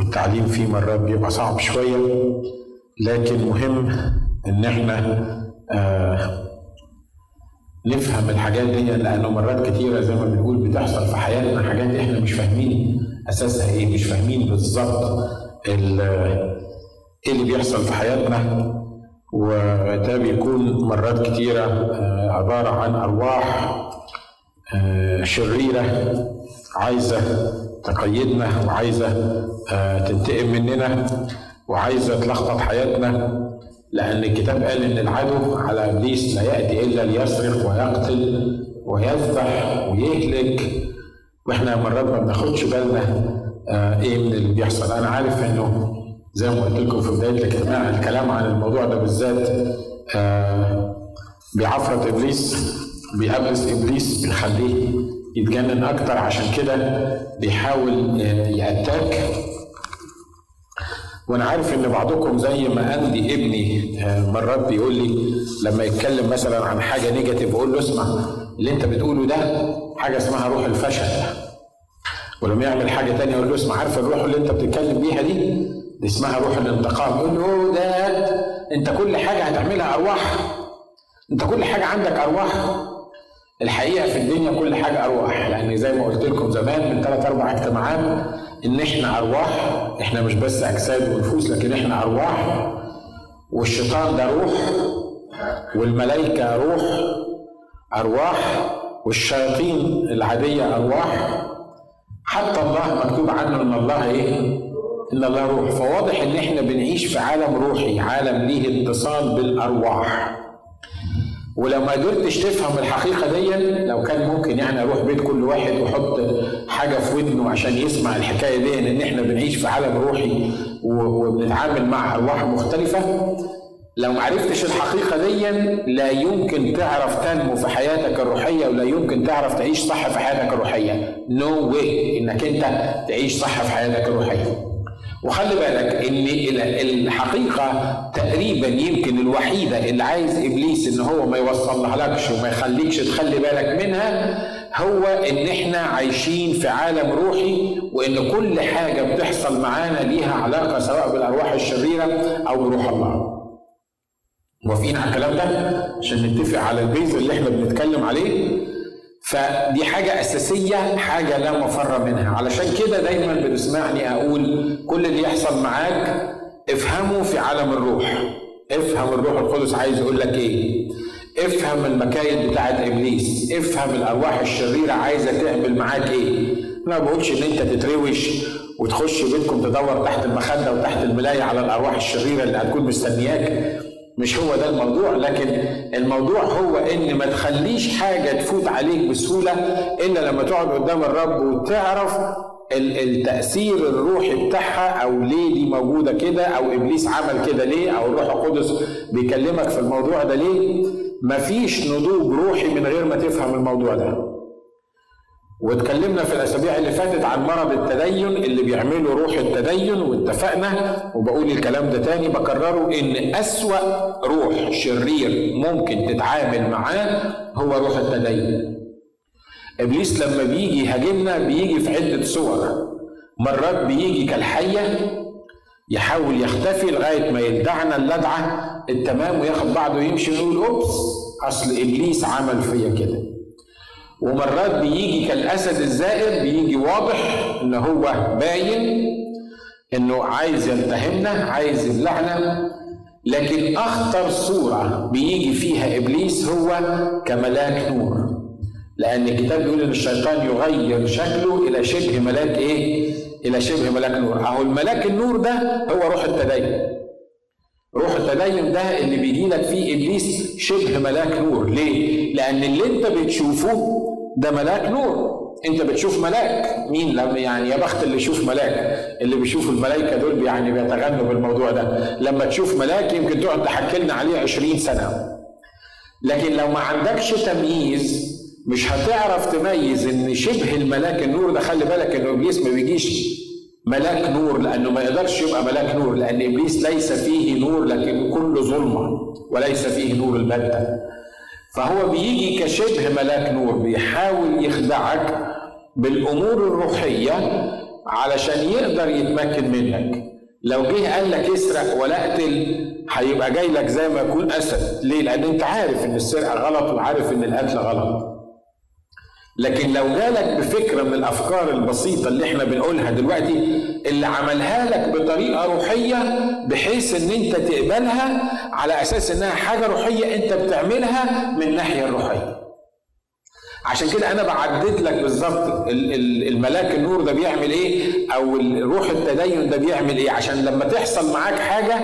والتعليم فيه مرات بيبقى صعب شوية لكن مهم إن إحنا آه نفهم الحاجات دي لأنه مرات كتيرة زي ما بنقول بتحصل في حياتنا حاجات إحنا مش فاهمين أساسها إيه مش فاهمين بالظبط إيه اللي بيحصل في حياتنا. وده بيكون مرات كتيرة آه عبارة عن أرواح آه شريرة عايزة تقيدنا وعايزة تنتقم مننا وعايزة تلخبط حياتنا لأن الكتاب قال إن العدو على إبليس لا يأتي إلا ليسرق ويقتل ويذبح ويهلك. وإحنا مرات ما بناخدش بالنا إيه من اللي بيحصل. أنا عارف إنه زي ما قلت لكم في بداية الاجتماع الكلام عن الموضوع ده بالذات بيعفرت إبليس بيقبس إبليس بيخليه يتجنن أكتر عشان كده بيحاول يأتاك. وأنا عارف ان بعضكم زي ما عندي ابني مرات بيقول لي لما يتكلم مثلا عن حاجة نيجاتيف أقول له اسمع اللي انت بتقوله ده حاجة اسمها روح الفشل. ولما يعمل حاجة تانية أقول له اسمع عارف الروح اللي انت بتتكلم بيها دي؟ دي اسمها روح الانتقام. يقول له ده انت كل حاجة هتعملها أرواح. انت كل حاجة عندك أرواح. الحقيقة في الدنيا كل حاجة أرواح. يعني زي ما قلت لكم زمان من ثلاث أربع اجتماعات إن إحنا أرواح إحنا مش بس أجساد ونفوس لكن إحنا أرواح والشيطان ده روح والملائكة روح أرواح والشياطين العادية أرواح. حتى الله مكتوب عنه إن الله إيه؟ إن الله روح. فواضح إن إحنا بنعيش في عالم روحي عالم ليه اتصال بالأرواح. ولو ما قدرتش تفهم الحقيقة دي لو كان ممكن يعني أروح بيت كل واحد وأحط حاجة في ودنه عشان يسمع الحكاية دي ان إحنا بنعيش في عالم روحي وبنتعامل مع أرواح مختلفة. لو ما عرفتش الحقيقة دي لا يمكن تعرف تنمو في حياتك الروحية ولا يمكن تعرف تعيش صح في حياتك الروحية. نو no واي إنك أنت تعيش صح في حياتك الروحية. وخلي بالك إن الحقيقة تقريبا يمكن الوحيدة اللي عايز إبليس إن هو ما يوصلهالكش وما يخليكش تخلي بالك منها هو إن إحنا عايشين في عالم روحي وإن كل حاجة بتحصل معانا ليها علاقة سواء بالأرواح الشريرة أو بروح الله. موافقين على الكلام ده عشان نتفق على البيز اللي إحنا بنتكلم عليه فدي حاجة أساسية حاجة لا مفر منها. علشان كده دايما بتسمعني أقول كل اللي يحصل معاك افهمه في عالم الروح. افهم الروح القدس عايز يقول لك إيه. افهم المكايد بتاعت إبليس. افهم الأرواح الشريرة عايزة تعمل معاك إيه. أنا ما بقولش إن أنت تتروش وتخش بيتكم تدور تحت المخدة وتحت الملاية على الأرواح الشريرة اللي هتكون مستنياك. مش هو ده الموضوع لكن الموضوع هو إن ما تخليش حاجة تفوت عليك بسهولة الا لما تقعد قدام الرب وتعرف التأثير الروحي بتاعها أو ليه دي موجودة كده أو إبليس عمل كده ليه أو الروح القدس بيكلمك في الموضوع ده ليه مفيش نضوج روحي من غير ما تفهم الموضوع ده. واتكلمنا في الأسابيع اللي فاتت عن مرض التدين اللي بيعمله روح التدين واتفقنا وبقول الكلام ده تاني بكرره إن أسوأ روح شرير ممكن تتعامل معاه هو روح التدين. إبليس لما بيجي يهاجمنا بيجي في عدة صور. مرات بيجي كالحية يحاول يختفي لغاية ما يلدعنا اللدعة التمام وياخد بعضه ويمشي ويقول أوبس أصل إبليس عمل فيا كده. ومرات بيجي كالأسد الزائر بيجي واضح إن هو باين إنه عايز يلتهمنا عايز يبلعنا لكن أخطر صورة بيجي فيها إبليس هو كملاك نور. لأن الكتاب بيقول إن الشيطان يغير شكله إلى شبه ملاك إيه؟ إلى شبه ملاك نور. أهو الملاك النور ده هو روح التدين. روح التدين ده اللي بيجي لك فيه إبليس شبه ملاك نور. ليه؟ لأن اللي أنت بتشوفه ده ملاك نور. انت بتشوف ملاك. مين لما يعني يا بخت اللي يشوف ملاك. اللي بيشوف الملائكة دول يعني بيتغنوا بالموضوع ده. لما تشوف ملاك يمكن تقعد تحكي لنا عليه 20 سنة. لكن لو ما عندكش تمييز مش هتعرف تميز إن شبه الملاك النور ده. خلي بالك ان إبليس ما بيجيش ملاك نور لأنه ما يقدرش يبقى ملاك نور لأن إبليس ليس فيه نور لكن كله ظلمة وليس فيه نور البتة. فهو بيجي كشبه ملاك نور بيحاول يخدعك بالأمور الروحية علشان يقدر يتمكن منك. لو جه قال لك اسرق ولا اقتل هيبقى جاي لك زي ما يكون أسد. ليه؟ لأن أنت عارف إن السرقة غلط وعارف إن القتل غلط. لكن لو جالك بفكرة من الأفكار البسيطة اللي إحنا بنقولها دلوقتي اللي عملها لك بطريقة روحية بحيث إن أنت تقبلها على أساس إنها حاجة روحية أنت بتعملها من الناحيه الروحية. عشان كده أنا بعدد لك بالظبط الملاك النور ده بيعمل إيه أو روح التدين ده بيعمل إيه عشان لما تحصل معاك حاجة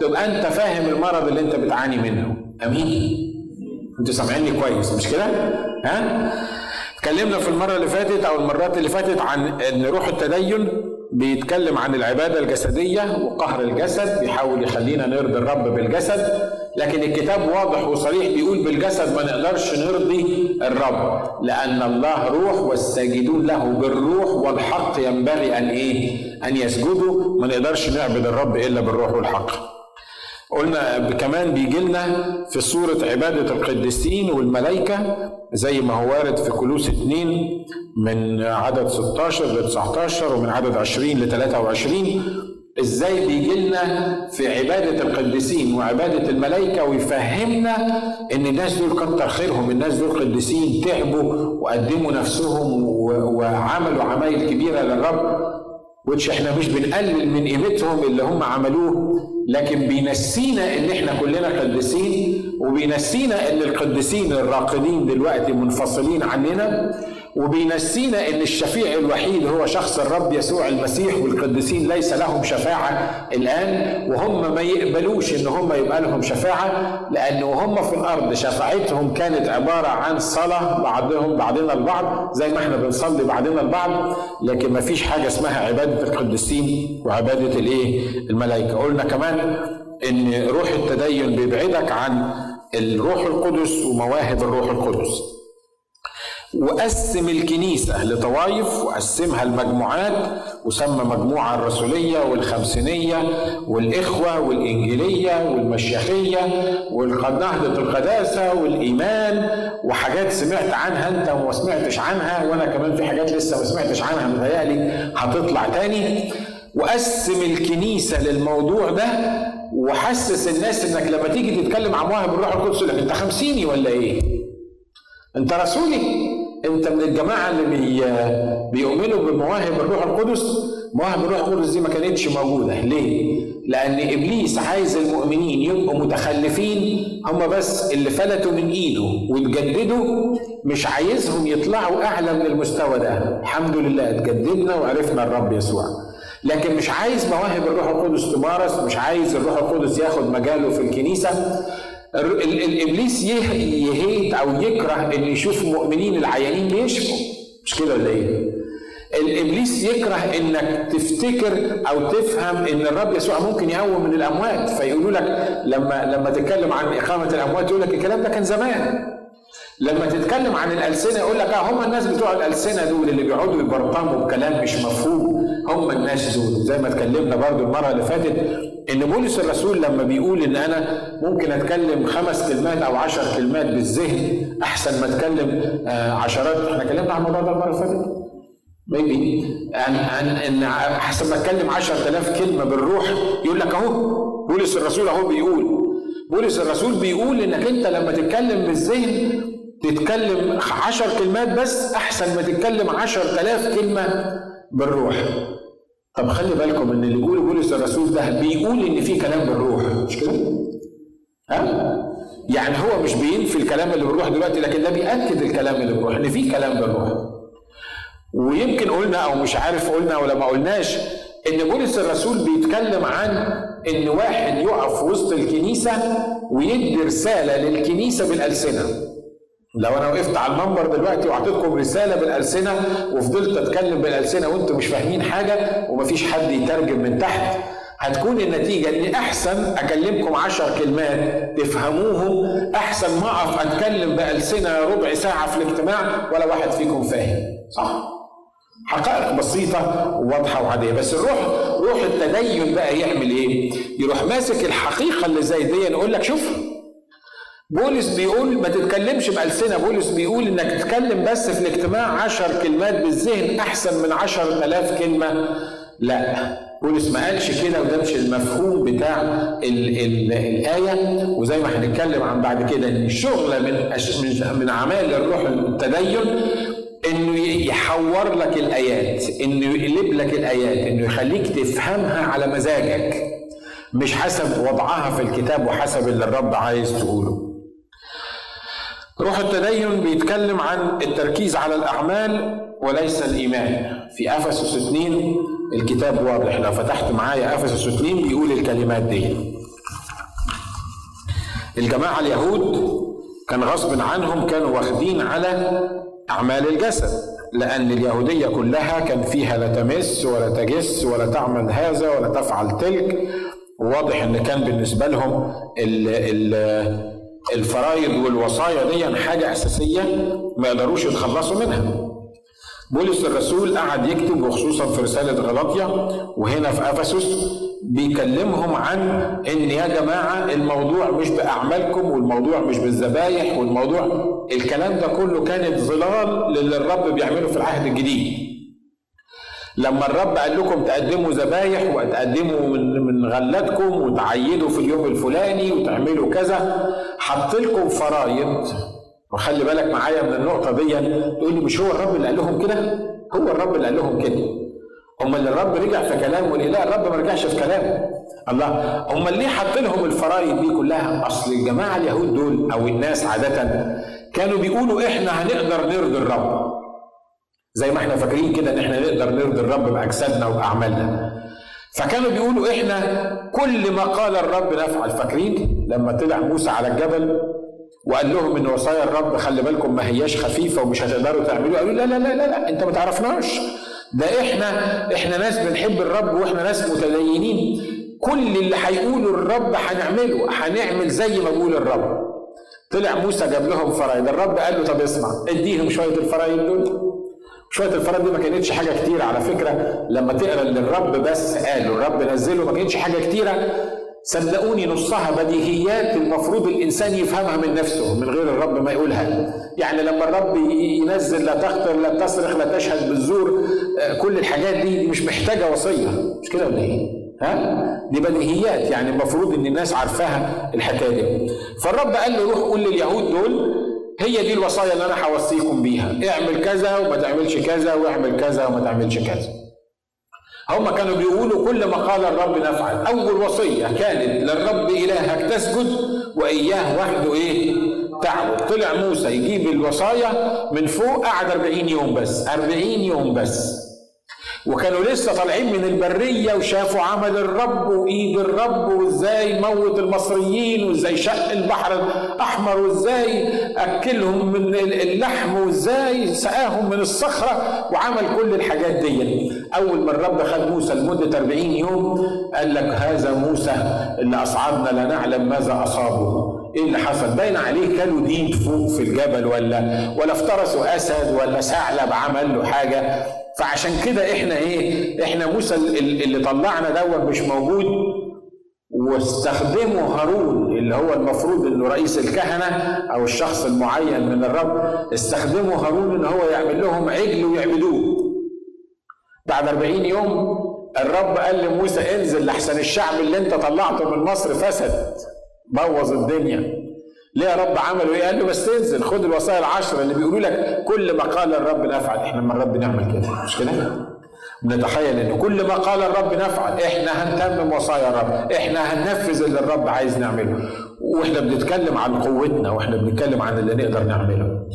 تبقى أنت فاهم المرض اللي أنت بتعاني منه. أمين؟ أنتوا سامعيني كويس مش كده؟ ها؟ اتكلمنا في المرة اللي فاتت أو المرات اللي فاتت عن إن روح التدين بيتكلم عن العبادة الجسدية وقهر الجسد بيحاول يخلينا نرضي الرب بالجسد لكن الكتاب واضح وصريح بيقول بالجسد ما نقدرش نرضي الرب لأن الله روح والساجدون له بالروح والحق ينبغي أن إيه؟ أن يسجدوا ما نقدرش نعبد الرب إلا بالروح والحق قلنا كمان بيجي لنا في صورة عبادة القديسين والملائكة زي ما هو وارد في كلوس 2 من عدد 16 ل 19 ومن عدد 20 ل 23 إزاي بيجي لنا في عبادة القديسين وعبادة الملائكة ويفهمنا إن الناس دول كتر خيرهم الناس دول قديسين تعبوا وقدموا نفسهم وعملوا عمايل كبيرة للرب وتش إحنا مش بنقلل من قيمتهم اللي هم عملوه. لكن بينسينا ان إحنا كلنا قديسين وبينسينا ان القديسين الراقدين دلوقتي منفصلين عننا وبينسينا إن الشفيع الوحيد هو شخص الرب يسوع المسيح والقديسين ليس لهم شفاعة الآن وهم ما يقبلوش إن هم يبقى لهم شفاعة لأن هم في الأرض شفاعتهم كانت عبارة عن صلاة بعضهم بعضنا البعض زي ما إحنا بنصلي بعضنا البعض لكن ما فيش حاجة اسمها عبادة القديسين وعبادة الإيه؟ الملائكة. قلنا كمان إن روح التدين بيبعدك عن الروح القدس ومواهب الروح القدس. وقسم الكنيسة لطوائف وقسمها لمجموعات وسمى مجموعة الرسولية والخمسينية والإخوة والإنجيلية والمشيخية ونهضة القداسة والإيمان وحاجات سمعت عنها أنت وما سمعتش عنها وأنا كمان في حاجات لسه ما سمعتش عنها متهيألي هتطلع تاني وقسم الكنيسة للموضوع ده وحسس الناس إنك لما تيجي تتكلم عن مواهب الروح القدس لك أنت خمسيني ولا إيه؟ أنت رسولي انت من الجماعة اللي بي بيؤمنوا بمواهب الروح القدس؟ مواهب الروح القدس دي ما كانتش موجودة. ليه؟ لأن إبليس عايز المؤمنين يبقوا متخلفين هم بس اللي فلتوا من إيده واتجددوا مش عايزهم يطلعوا أعلى من المستوى ده. الحمد لله اتجددنا وعرفنا الرب يسوع. لكن مش عايز مواهب الروح القدس تمارس مش عايز الروح القدس ياخد مجاله في الكنيسة. الابليس يهيت أو يكره إن يشوف المؤمنين العيانين بيشفوا. مش كده ولا إيه؟ الابليس يكره إنك تفتكر أو تفهم إن الرب يسوع ممكن يقوم من الأموات. فيقولوا لك لما لما تتكلم عن إقامة الأموات يقول لك الكلام ده كان زمان. لما تتكلم عن الألسنة يقول لك آه هم الناس بتوع الألسنة دول اللي بيقعدوا يبرطموا بكلام مش مفهوم. هم الناس دول زي ما اتكلمنا برضو المرة اللي فاتت إن بولس الرسول لما بيقول إن أنا ممكن أتكلم خمس كلمات أو عشر كلمات بالذهن أحسن ما أتكلم آه عشرات. إحنا اتكلمنا عن الموضوع ده المرة اللي فاتت؟ ميبي عن عن إن أحسن ما أتكلم 10000 كلمة بالروح. يقول لك أهو بولس الرسول أهو بيقول. بولس الرسول بيقول إنك أنت لما تتكلم بالذهن تتكلم عشر كلمات بس أحسن ما تتكلم عشر تلاف كلمة. بالروح طب خلي بالكم إن اللي بيقول بولس الرسول ده بيقول إن في كلام بالروح مش كده؟ ها؟ يعني هو مش بينفي الكلام اللي بالروح دلوقتي لكن ده بيأكد الكلام اللي بالروح إن في كلام بالروح ويمكن قلنا أو مش عارف قلنا ولا ما قلناش إن بولس الرسول بيتكلم عن إن واحد يقف وسط الكنيسة ويدي رسالة للكنيسة بالألسنة لو أنا وقفت على المنبر دلوقتي وأعطيتكم رسالة بالألسنة وفضلت أتكلم بالألسنة وأنتم مش فاهمين حاجة ومفيش حد يترجم من تحت هتكون النتيجة إن أحسن أكلمكم عشر كلمات تفهموهم أحسن ما أقف أتكلم بألسنة ربع ساعة في الاجتماع ولا واحد فيكم فاهم صح؟ حقائق بسيطة وواضحة وعادية بس الروح روح التدين بقى يعمل إيه؟ يروح ماسك الحقيقة اللي زي دي يقول لك شوف بولس بيقول ما تتكلمش بألسنة بولس بيقول إنك تتكلم بس في الاجتماع عشر كلمات بالذهن أحسن من عشر آلاف كلمة. لا بولس ما قالش كده وده مش المفهوم بتاع ال ال الآية. وزي ما هنتكلم عن بعد كده إن شغلة من من أعمال الروح التدين إنه يحور لك الآيات إنه يقلب لك الآيات إنه يخليك تفهمها على مزاجك مش حسب وضعها في الكتاب وحسب اللي الرب عايز تقوله. روح التدين بيتكلم عن التركيز على الأعمال وليس الإيمان. في أفسس 2 الكتاب واضح. لو فتحت معايا أفسس 2 بيقول الكلمات دي. الجماعة اليهود كان غصب عنهم كانوا واخدين على أعمال الجسد لأن اليهودية كلها كان فيها لا تمس ولا تجس ولا تعمل هذا ولا تفعل تلك. واضح إن كان بالنسبة لهم ال ال الفرايض والوصايا دي حاجة أساسية ما يقدروش يتخلصوا منها. بولس الرسول قعد يكتب وخصوصا في رسالة غلاطيا وهنا في أفسس بيكلمهم عن إن يا جماعة الموضوع مش بأعمالكم والموضوع مش بالذبايح والموضوع الكلام ده كله كانت ظلال للي الرب بيعمله في العهد الجديد. لما الرب قال لكم تقدموا ذبايح وتقدموا من من غلاتكم وتعيدوا في اليوم الفلاني وتعملوا كذا حط لكم فرايض وخلي بالك معايا من النقطة دي تقول لي مش هو الرب اللي قال لهم كده؟ هو الرب اللي قال لهم كده. هم اللي الرب رجع في كلامه والاله الرب ما رجعش في كلامه. الله هم ليه حط لهم الفرايض دي كلها؟ أصل الجماعة اليهود دول أو الناس عادة كانوا بيقولوا إحنا هنقدر نرضي الرب. زي ما إحنا فاكرين كده إن إحنا نقدر نرضي الرب بأجسادنا وبأعمالنا. فكانوا بيقولوا إحنا كل ما قال الرب نفعل فاكرين؟ لما طلع موسى على الجبل وقال لهم إن وصايا الرب خلي بالكم ما هياش خفيفة ومش هتقدروا تعملوا قالوا لا لا لا لا, لا أنت ما تعرفناش. ده إحنا إحنا ناس بنحب الرب وإحنا ناس متدينين. كل اللي هيقوله الرب هنعمله هنعمل زي ما بيقول الرب. طلع موسى جاب لهم فرايد الرب قال له طب اسمع اديهم شوية الفرايد دول. شوية الفرد دي ما كانتش حاجة كتيرة على فكرة. لما تقرأ اللي الرب بس قاله الرب نزله ما كانتش حاجة كتيرة. صدقوني نصها بديهيات المفروض الإنسان يفهمها من نفسه من غير الرب ما يقولها. يعني لما الرب ينزل لا تقتل لا تصرخ لا تشهد بالزور آه، كل الحاجات دي مش محتاجة وصية. مش كده ولا إيه؟ ها؟ دي بديهيات. يعني المفروض إن الناس عارفاها الحكاية دي. فالرب قال له روح قول لليهود دول هي دي الوصايا اللي أنا هوصيكم بيها. اعمل كذا وما تعملش كذا واعمل كذا وما تعملش كذا. هم كانوا بيقولوا كل ما قال الرب نفعل. أول وصية كانت للرب إلهك تسجد وإياه وحده إيه؟ تعبد. طلع موسى يجيب الوصايا من فوق قعد 40 يوم بس 40 يوم بس. وكانوا لسه طالعين من البرية وشافوا عمل الرب وإيد الرب وإزاي موت المصريين وإزاي شق البحر الأحمر وإزاي أكلهم من اللحم وإزاي سقاهم من الصخرة وعمل كل الحاجات دي. أول ما الرب خد موسى لمدة 40 يوم قال لك هذا موسى اللي أصعدنا لا نعلم ماذا أصابه. إيه اللي حصل؟ باين عليه كانوا دين فوق في الجبل ولا ولا افترسوا أسد ولا ثعلب عمل له حاجة. فعشان كده إحنا إيه إحنا موسى اللي طلعنا دوت مش موجود. واستخدموا هارون اللي هو المفروض انه رئيس الكهنة أو الشخص المعين من الرب. استخدموا هارون ان هو يعمل لهم عجل ويعبدوه. بعد 40 يوم الرب قال لموسى انزل لحسن الشعب اللي انت طلعته من مصر فسد بوظ الدنيا. ليه يا رب عملوا إيه؟ قال له بس انزل خد الوصايا العشره اللي بيقولوا لك كل ما قال الرب نفعل، إحنا لما الرب نعمل كده مش كده؟ بنتخيل ان كل ما قال الرب نفعل، إحنا هنتمم وصايا الرب، إحنا هننفذ اللي الرب عايز نعمله، وإحنا بنتكلم عن قوتنا وإحنا بنتكلم عن اللي نقدر نعمله.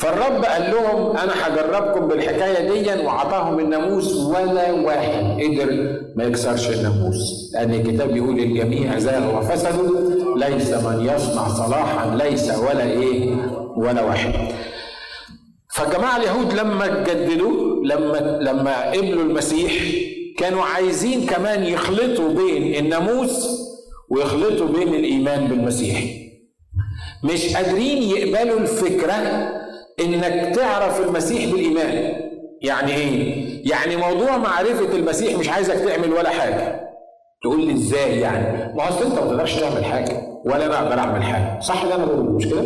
فالرب قال لهم أنا هجربكم بالحكاية دي واعطاهم الناموس ولا واحد قدر ما يكسرش الناموس. لأن الكتاب بيقول الجميع زاغ وفسدوا ليس من يصنع صلاحا ليس ولا إيه ولا واحد. فجماعة اليهود لما تجددوا لما لما قبلوا المسيح كانوا عايزين كمان يخلطوا بين الناموس ويخلطوا بين الإيمان بالمسيح. مش قادرين يقبلوا الفكرة إنك تعرف المسيح بالإيمان. يعني إيه؟ يعني موضوع معرفة المسيح مش عايزك تعمل ولا حاجة. تقول لي إزاي يعني؟ ما أصل أنت ما تقدرش تعمل حاجة ولا أنا أقدر أعمل حاجة. صح اللي أنا بقوله مش كده؟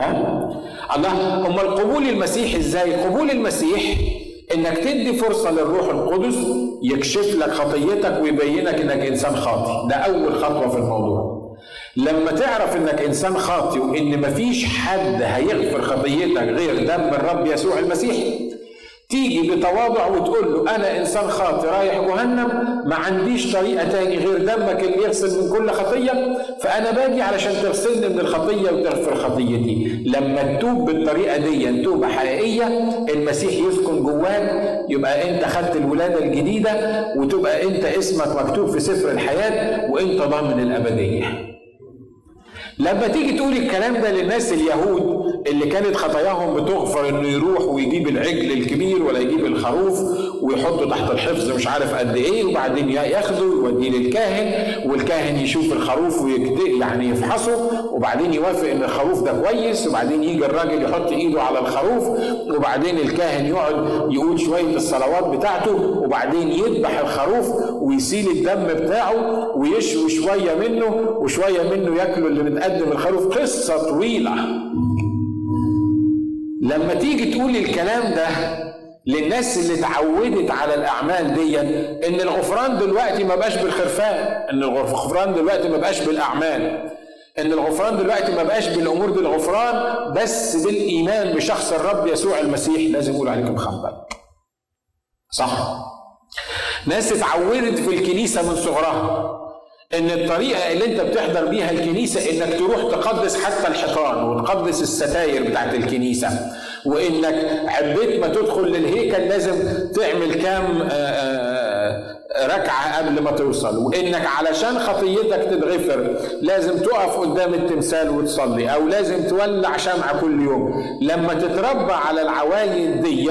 ها؟ الله أمال قبول المسيح إزاي؟ قبول المسيح إنك تدي فرصة للروح القدس يكشف لك خطيتك ويبينك إنك إنسان خاطئ. ده أول خطوة في الموضوع. لما تعرف إنك إنسان خاطئ وإن مفيش حد هيغفر خطيتك غير دم الرب يسوع المسيح تيجي بتواضع وتقول له أنا إنسان خاطئ رايح جهنم ما عنديش طريقة تاني غير دمك اللي يغسل من كل خطيه فأنا باجي علشان تغسلني من الخطيه وتغفر خطيتي لما تتوب بالطريقة دي توبة حقيقية المسيح يسكن جواك يبقى أنت خدت الولادة الجديدة وتبقى أنت اسمك مكتوب في سفر الحياة وأنت ضامن الأبدية. لما تيجي تقول الكلام ده للناس اليهود اللي كانت خطاياهم بتغفر إنه يروح ويجيب العجل الكبير ولا يجيب الخروف ويحطه تحت الحفظ مش عارف قد إيه وبعدين ياخده ويوديه للكاهن والكاهن يشوف الخروف يعني يفحصه وبعدين يوافق إن الخروف ده كويس وبعدين يجي الراجل يحط إيده على الخروف وبعدين الكاهن يقعد يقول شوية الصلوات بتاعته وبعدين يذبح الخروف ويسيل الدم بتاعه ويشوي شوية منه وشوية منه ياكله اللي متقدم الخروف. قصة طويلة. لما تيجي تقول الكلام ده للناس اللي اتعودت على الأعمال دي إن الغفران دلوقتي ما بقاش بالخرفان إن الغفران دلوقتي ما بقاش بالأعمال إن الغفران دلوقتي ما بقاش بالأمور دي الغفران بس بالإيمان بشخص الرب يسوع المسيح لازم يقول عليكم خبر صح؟ ناس اتعودت في الكنيسة من صغرها إن الطريقة اللي أنت بتحضر بيها الكنيسة إنك تروح تقدس حتى الحيطان وتقدس الستاير بتاعت الكنيسة. وإنك حبيت ما تدخل للهيكل لازم تعمل كام آآ آآ ركعة قبل ما توصل وإنك علشان خطيتك تتغفر لازم تقف قدام التمثال وتصلي أو لازم تولع شمعة كل يوم. لما تتربى على العوايد دي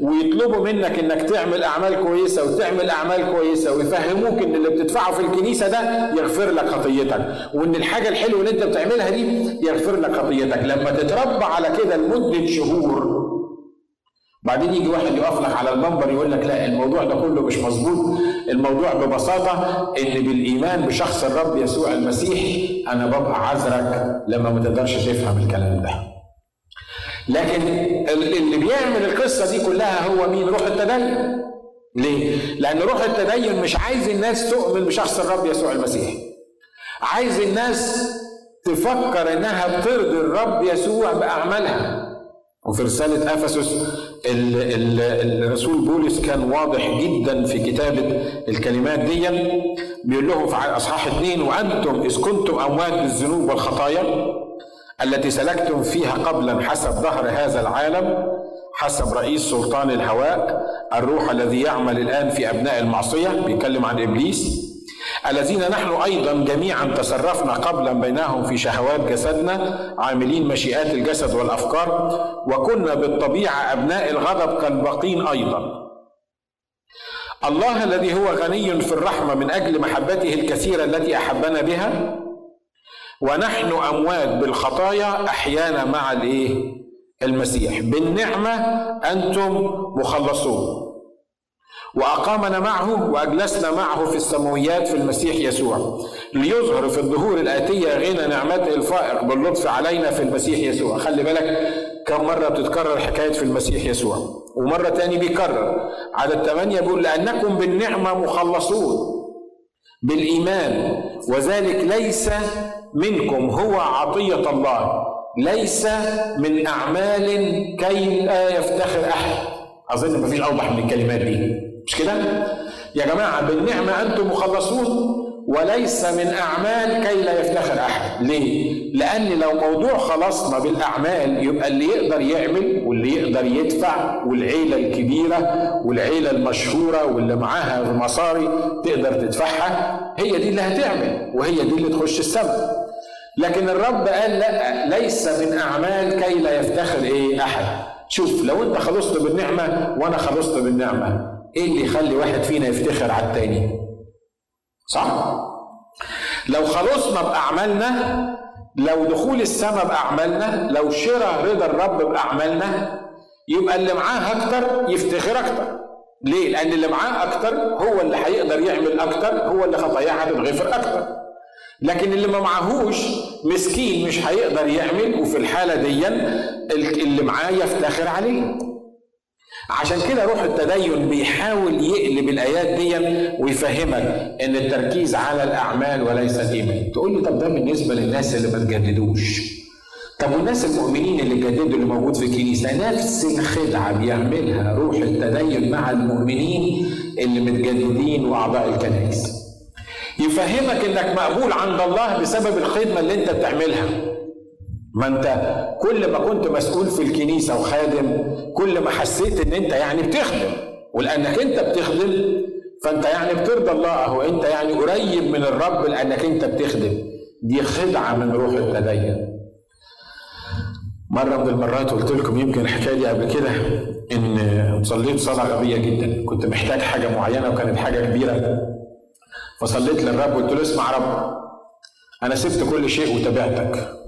ويطلبوا منك إنك تعمل أعمال كويسة وتعمل أعمال كويسة ويفهموك إن اللي بتدفعه في الكنيسة ده يغفر لك خطيتك وإن الحاجة الحلوة اللي أنت بتعملها دي يغفر لك خطيتك. لما تتربى على كده لمدة شهور بعدين يجي واحد يقف لك على المنبر يقول لك لا الموضوع ده كله مش مظبوط. الموضوع ببساطة إن بالإيمان بشخص الرب يسوع المسيح أنا ببقى عذرك لما ما تقدرش تفهم الكلام ده. لكن اللي بيعمل القصة دي كلها هو مين؟ روح التدين. ليه؟ لأن روح التدين مش عايز الناس تؤمن بشخص الرب يسوع المسيح. عايز الناس تفكر إنها بترضي الرب يسوع بأعمالها. وفي رسالة أفسس الرسول بولس كان واضح جدا في كتابة الكلمات دي بيقول لهم في أصحاح اثنين وأنتم إذ كنتم أموات بالذنوب والخطايا التي سلكتم فيها قبلا حسب ظهر هذا العالم حسب رئيس سلطان الهواء الروح الذي يعمل الآن في أبناء المعصية بيتكلم عن إبليس. الذين نحن أيضا جميعا تصرفنا قبلا بينهم في شهوات جسدنا عاملين مشيئات الجسد والأفكار وكنا بالطبيعة أبناء الغضب كالباقين أيضا. الله الذي هو غني في الرحمة من أجل محبته الكثيرة التي أحبنا بها ونحن أموات بالخطايا أحيانا مع الإيه؟ المسيح. بالنعمة أنتم مخلصون. وأقامنا معه وأجلسنا معه في السماويات في المسيح يسوع. ليظهر في الظهور الآتية غنى نعمته الفائق باللطف علينا في المسيح يسوع. خلي بالك كم مرة بتتكرر حكاية في المسيح يسوع. ومرة تاني بيكرر. عدد ثمانية بيقول لأنكم بالنعمة مخلصون. بالإيمان. وذلك ليس منكم. هو عطية الله. ليس من أعمال كي لا يفتخر أحد. أظن مفيش أوضح من الكلمات دي. مش كده؟ يا جماعة بالنعمة أنتم مخلصون وليس من أعمال كي لا يفتخر أحد ليه؟ لأن لو موضوع خلصنا بالأعمال يبقى اللي يقدر يعمل واللي يقدر يدفع والعيلة الكبيرة والعيلة المشهورة واللي معاها مصاري تقدر تدفعها هي دي اللي هتعمل وهي دي اللي تخش السماء لكن الرب قال لا ليس من أعمال كي لا يفتخر إيه أحد شوف لو أنت خلصت بالنعمة وأنا خلصت بالنعمة إيه اللي يخلي واحد فينا يفتخر على التاني؟ صح؟ لو خلصنا باعمالنا لو دخول السماء باعمالنا لو شراء رضا الرب باعمالنا يبقى اللي معاه أكتر يفتخر أكتر. ليه؟ لأن اللي معاه أكتر هو اللي هيقدر يعمل أكتر هو اللي خطاياه هتتغفر أكتر. لكن اللي ما معهوش مسكين مش هيقدر يعمل وفي الحالة دي اللي معاه يفتخر عليه. عشان كده روح التدين بيحاول يقلب الآيات دي ويفهمك إن التركيز على الأعمال وليس الإيمان. تقول لي طب ده بالنسبة للناس اللي ما تجددوش. طب والناس المؤمنين اللي جددوا اللي موجود في الكنيسة نفس الخدعة بيعملها روح التدين مع المؤمنين اللي متجددين وأعضاء الكنائس. يفهمك إنك مقبول عند الله بسبب الخدمة اللي أنت بتعملها. ما انت كل ما كنت مسؤول في الكنيسة وخادم كل ما حسيت ان انت يعني بتخدم ولأنك انت بتخدم فانت يعني بترضى الله أو انت يعني قريب من الرب لأنك انت بتخدم. دي خدعة من روح التدين. مرة من المرات قلت لكم يمكن الحكاية دي قبل كده إن صليت صلاة غبية جدا، كنت محتاج حاجة معينة وكانت حاجة كبيرة. فصليت للرب وقلت له اسمع رب أنا سبت كل شيء وتابعتك.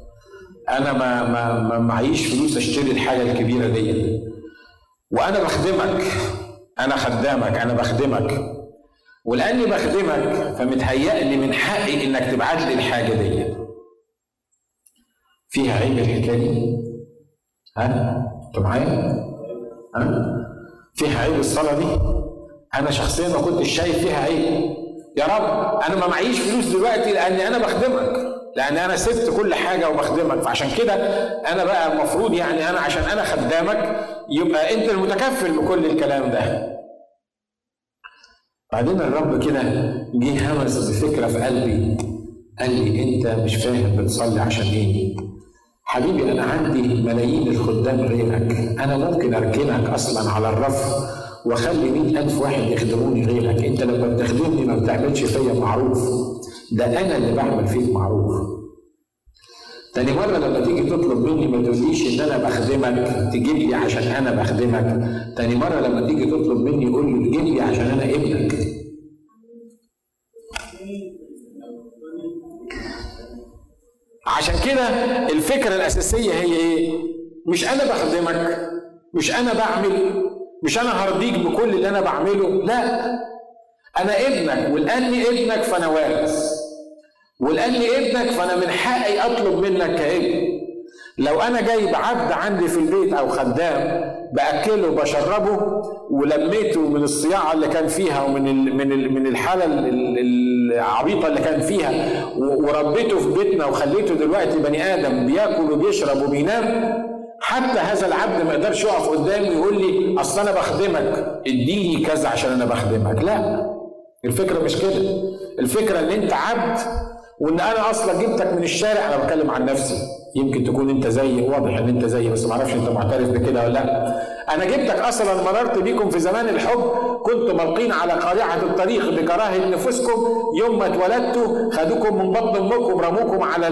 أنا ما ما ما معيش فلوس أشتري الحاجة الكبيرة دي وأنا بخدمك أنا خدامك أنا بخدمك ولأني بخدمك فمتهيألي من حقي إنك تبعت لي الحاجة دي فيها عيب الحكاية دي ها أنتوا معايا؟ ها؟ فيها عيب الصلاة دي؟ أنا شخصيا ما كنتش شايف فيها عيب. يا رب أنا ما معيش فلوس دلوقتي لأني أنا بخدمك. لأن أنا سبت كل حاجة وبخدمك فعشان كده أنا بقى المفروض يعني أنا عشان أنا خدامك يبقى أنت المتكفل بكل الكلام ده. بعدين الرب كده جه همس بفكرة في قلبي قال لي أنت مش فاهم بتصلي عشان إيه؟ حبيبي أنا عندي ملايين الخدام غيرك أنا ممكن اركنك أصلا على الرف واخلي مئة ألف واحد يخدموني غيرك انت لما بتخدمني ما بتعملش فيا معروف ده أنا اللي بعمل فيك معروف تاني مرة لما تيجي تطلب مني ما تقوليش إن أنا بخدمك تجيب لي عشان أنا بخدمك، تاني مرة لما تيجي تطلب مني قول لي تجيب لي عشان أنا ابنك. عشان كده الفكرة الأساسية هي إيه؟ مش أنا بخدمك مش أنا بعمل مش أنا هرضيك بكل اللي أنا بعمله لا أنا ابنك ولأني ابنك فأنا وارث ولأني ابنك فأنا من حقي أطلب منك كابن لو أنا جايب عبد عندي في البيت أو خدام بأكله وبشربه ولميته من الصياعة اللي كان فيها ومن ال من ال من الحالة العبيطة اللي كان فيها وربيته في بيتنا وخليته دلوقتي بني آدم بياكل وبيشرب وبينام حتى هذا العبد ما يقدرش يقف قدامي ويقول لي أصل أنا بخدمك اديني كذا عشان أنا بخدمك. لا الفكرة مش كده. الفكرة إن أنت عبد وإن أنا أصلا جبتك من الشارع أنا بتكلم عن نفسي. يمكن تكون أنت زيي واضح إن أنت زيي بس ما أعرفش أنت معترف بكده ولا لأ. أنا جبتك أصلا مررت بيكم في زمان الحب كنت ملقين على قارعة الطريق بكراهة نفوسكم. يوم ما اتولدتوا خدوكم من بطن امكم رموكم على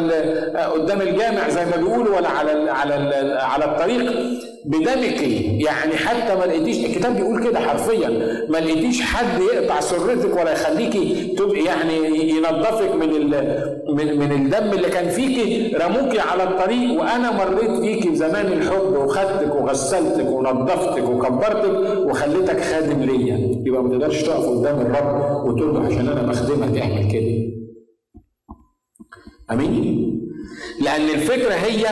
قدام الجامع زي ما بيقولوا ولا على ال على ال على الطريق. بدمك يعني حتى ما لقيتيش الكتاب بيقول كده حرفيا. ما لقيتيش حد يقطع سرتك ولا يخليكي تبقي يعني ينظفك من من من الدم اللي كان فيكي. رموكي على الطريق وأنا مريت فيكي بزمان الحب وخدتك وغسلتك ونظفتك وكبرتك وخليتك خادم ليا. يبقى ما تقدرش تقف قدام الرب وتقول له عشان أنا بخدمك اعمل كده. أمين؟ لأن الفكرة هي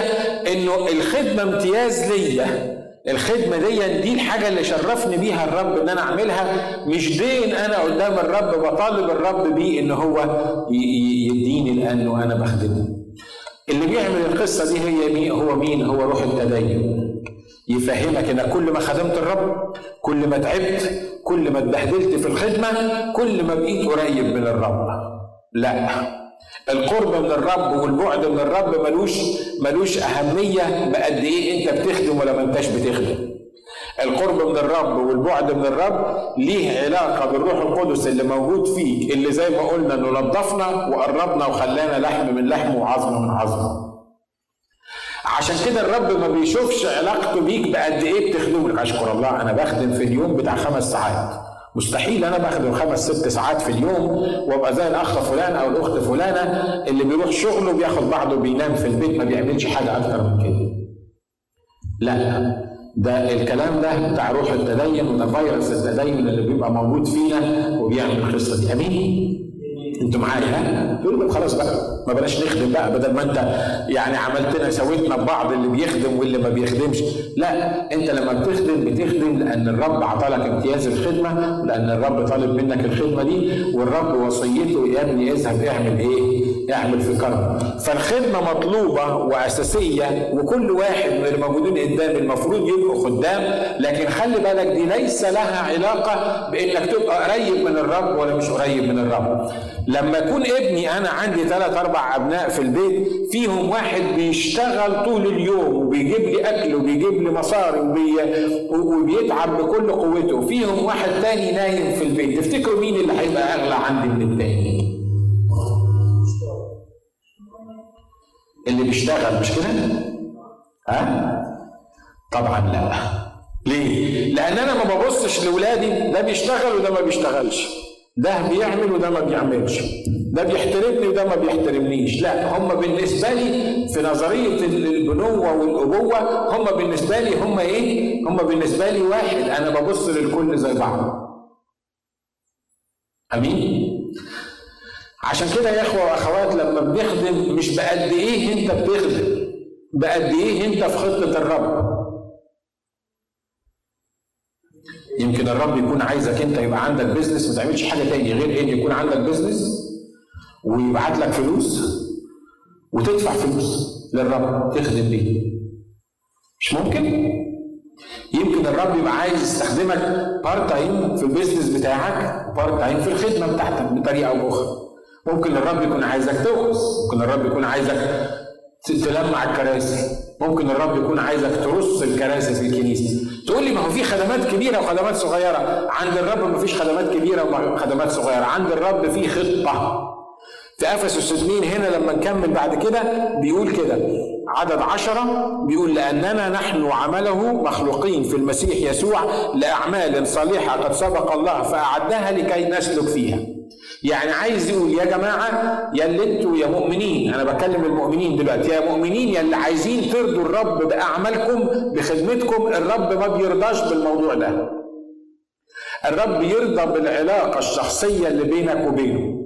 إنه الخدمة امتياز ليا. الخدمة دي دي الحاجة اللي شرفني بيها الرب إن أنا أعملها. مش دين أنا قدام الرب بطالب الرب بيه إن هو يديني لأنه أنا بخدمه. اللي بيعمل القصة دي هي مين؟ هو مين؟ هو روح التدين. يفهمك إن كل ما خدمت الرب كل ما تعبت كل ما اتبهدلت في الخدمة كل ما بقيت قريب من الرب. لا القرب من الرب والبعد من الرب ملوش ملوش أهمية بقد إيه أنت بتخدم ولا ما أنتش بتخدم. القرب من الرب والبعد من الرب ليه علاقة بالروح القدس اللي موجود فيك اللي زي ما قلنا إنه نظفنا وقربنا وخلانا لحم من لحم وعظم من عظم عشان كده الرب ما بيشوفش علاقته بيك بقد إيه بتخدمه لك أشكر الله أنا بخدم في اليوم بتاع خمس ساعات مستحيل أنا بخدم خمس ست ساعات في اليوم وأبقى زي الأخ فلان أو الأخت فلانة اللي بيروح شغله بياخد بعضه بينام في البيت ما بيعملش حاجة أكتر من كده. لا ده الكلام ده بتاع روح التدين وده فيروس التدين اللي بيبقى موجود فينا وبيعمل القصة دي أمين؟ أنتوا معايا ها؟ يقول خلاص بقى ما بلاش نخدم بقى بدل ما انت يعني عملتنا سويتنا ببعض اللي بيخدم واللي ما بيخدمش لا انت لما بتخدم بتخدم لأن الرب عطالك امتياز الخدمة لأن الرب طالب منك الخدمة دي والرب وصيته يا ابني اذهب اعمل إيه؟ اعمل في كرم فالخدمة مطلوبة وأساسية وكل واحد من الموجودين قدام المفروض يبقوا خدام لكن خلي بالك دي ليس لها علاقة بإنك تبقى قريب من الرب ولا مش قريب من الرب. لما يكون ابني أنا عندي ثلاث أربع أبناء في البيت فيهم واحد بيشتغل طول اليوم وبيجيب لي أكل وبيجيب لي مصاري وبي... وبيتعب بكل قوته فيهم واحد تاني نايم في البيت. تفتكروا مين اللي هيبقى أغلى عندي من التاني؟ اللي بيشتغل مش كده؟ ها؟ طبعا لا. ليه؟ لأن أنا ما ببصش لاولادي ده بيشتغل وده ما بيشتغلش. ده بيعمل وده ما بيعملش. ده بيحترمني وده ما بيحترمنيش. لا هم بالنسبة لي في نظرية البنوة والأبوة هم بالنسبة لي هم إيه؟ هم بالنسبة لي واحد. أنا ببص للكل زي بعض. أمين؟ عشان كده يا إخوة وأخوات لما بنخدم مش بقد إيه أنت بتخدم بقد إيه أنت في خطة الرب. يمكن الرب يكون عايزك أنت يبقى عندك business ما تعملش حاجة تاني غير إن يكون عندك business ويبعت لك فلوس وتدفع فلوس للرب تخدم بيه. مش ممكن؟ يمكن الرب يبقى عايز يستخدمك part time في ال business بتاعك و part time في الخدمة بتاعتك بطريقة أو بأخرى. ممكن الرب يكون عايزك توعظ ممكن الرب يكون عايزك تلمع الكراسي ممكن الرب يكون عايزك ترص الكراسي في الكنيسة. تقول لي ما هو في خدمات كبيرة وخدمات صغيرة؟ عند الرب ما فيش خدمات كبيرة وخدمات صغيرة عند الرب في خطة. في افسس 2 هنا لما نكمل بعد كده بيقول كده عدد عشرة بيقول لأننا نحن عمله مخلوقين في المسيح يسوع لأعمال صالحة قد سبق الله فأعدها لكي نسلك فيها. يعني عايز يقول يا جماعة يا اللي أنتوا يا مؤمنين أنا بكلم المؤمنين دلوقتي يا مؤمنين يا اللي عايزين ترضوا الرب بأعمالكم بخدمتكم الرب ما بيرضاش بالموضوع ده. الرب يرضى بالعلاقة الشخصية اللي بينك وبينه.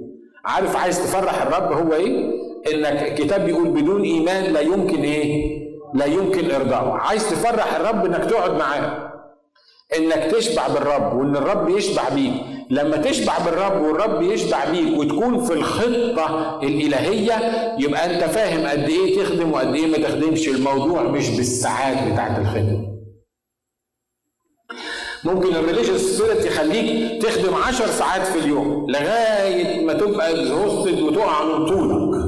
عارف عايز تفرح الرب هو إيه؟ إنك الكتاب بيقول بدون إيمان لا يمكن إيه؟ لا يمكن ارضائه، عايز تفرح الرب إنك تقعد معاه. إنك تشبع بالرب وإن الرب يشبع بيك، لما تشبع بالرب والرب يشبع بيك وتكون في الخطة الإلهية يبقى أنت فاهم قد إيه تخدم وقد إيه ما تخدمش، الموضوع مش بالساعات بتاعت الخدمة. ممكن ال religious spirit يخليك تخدم عشر ساعات في اليوم لغاية ما تبقى exhausted وتقع من طولك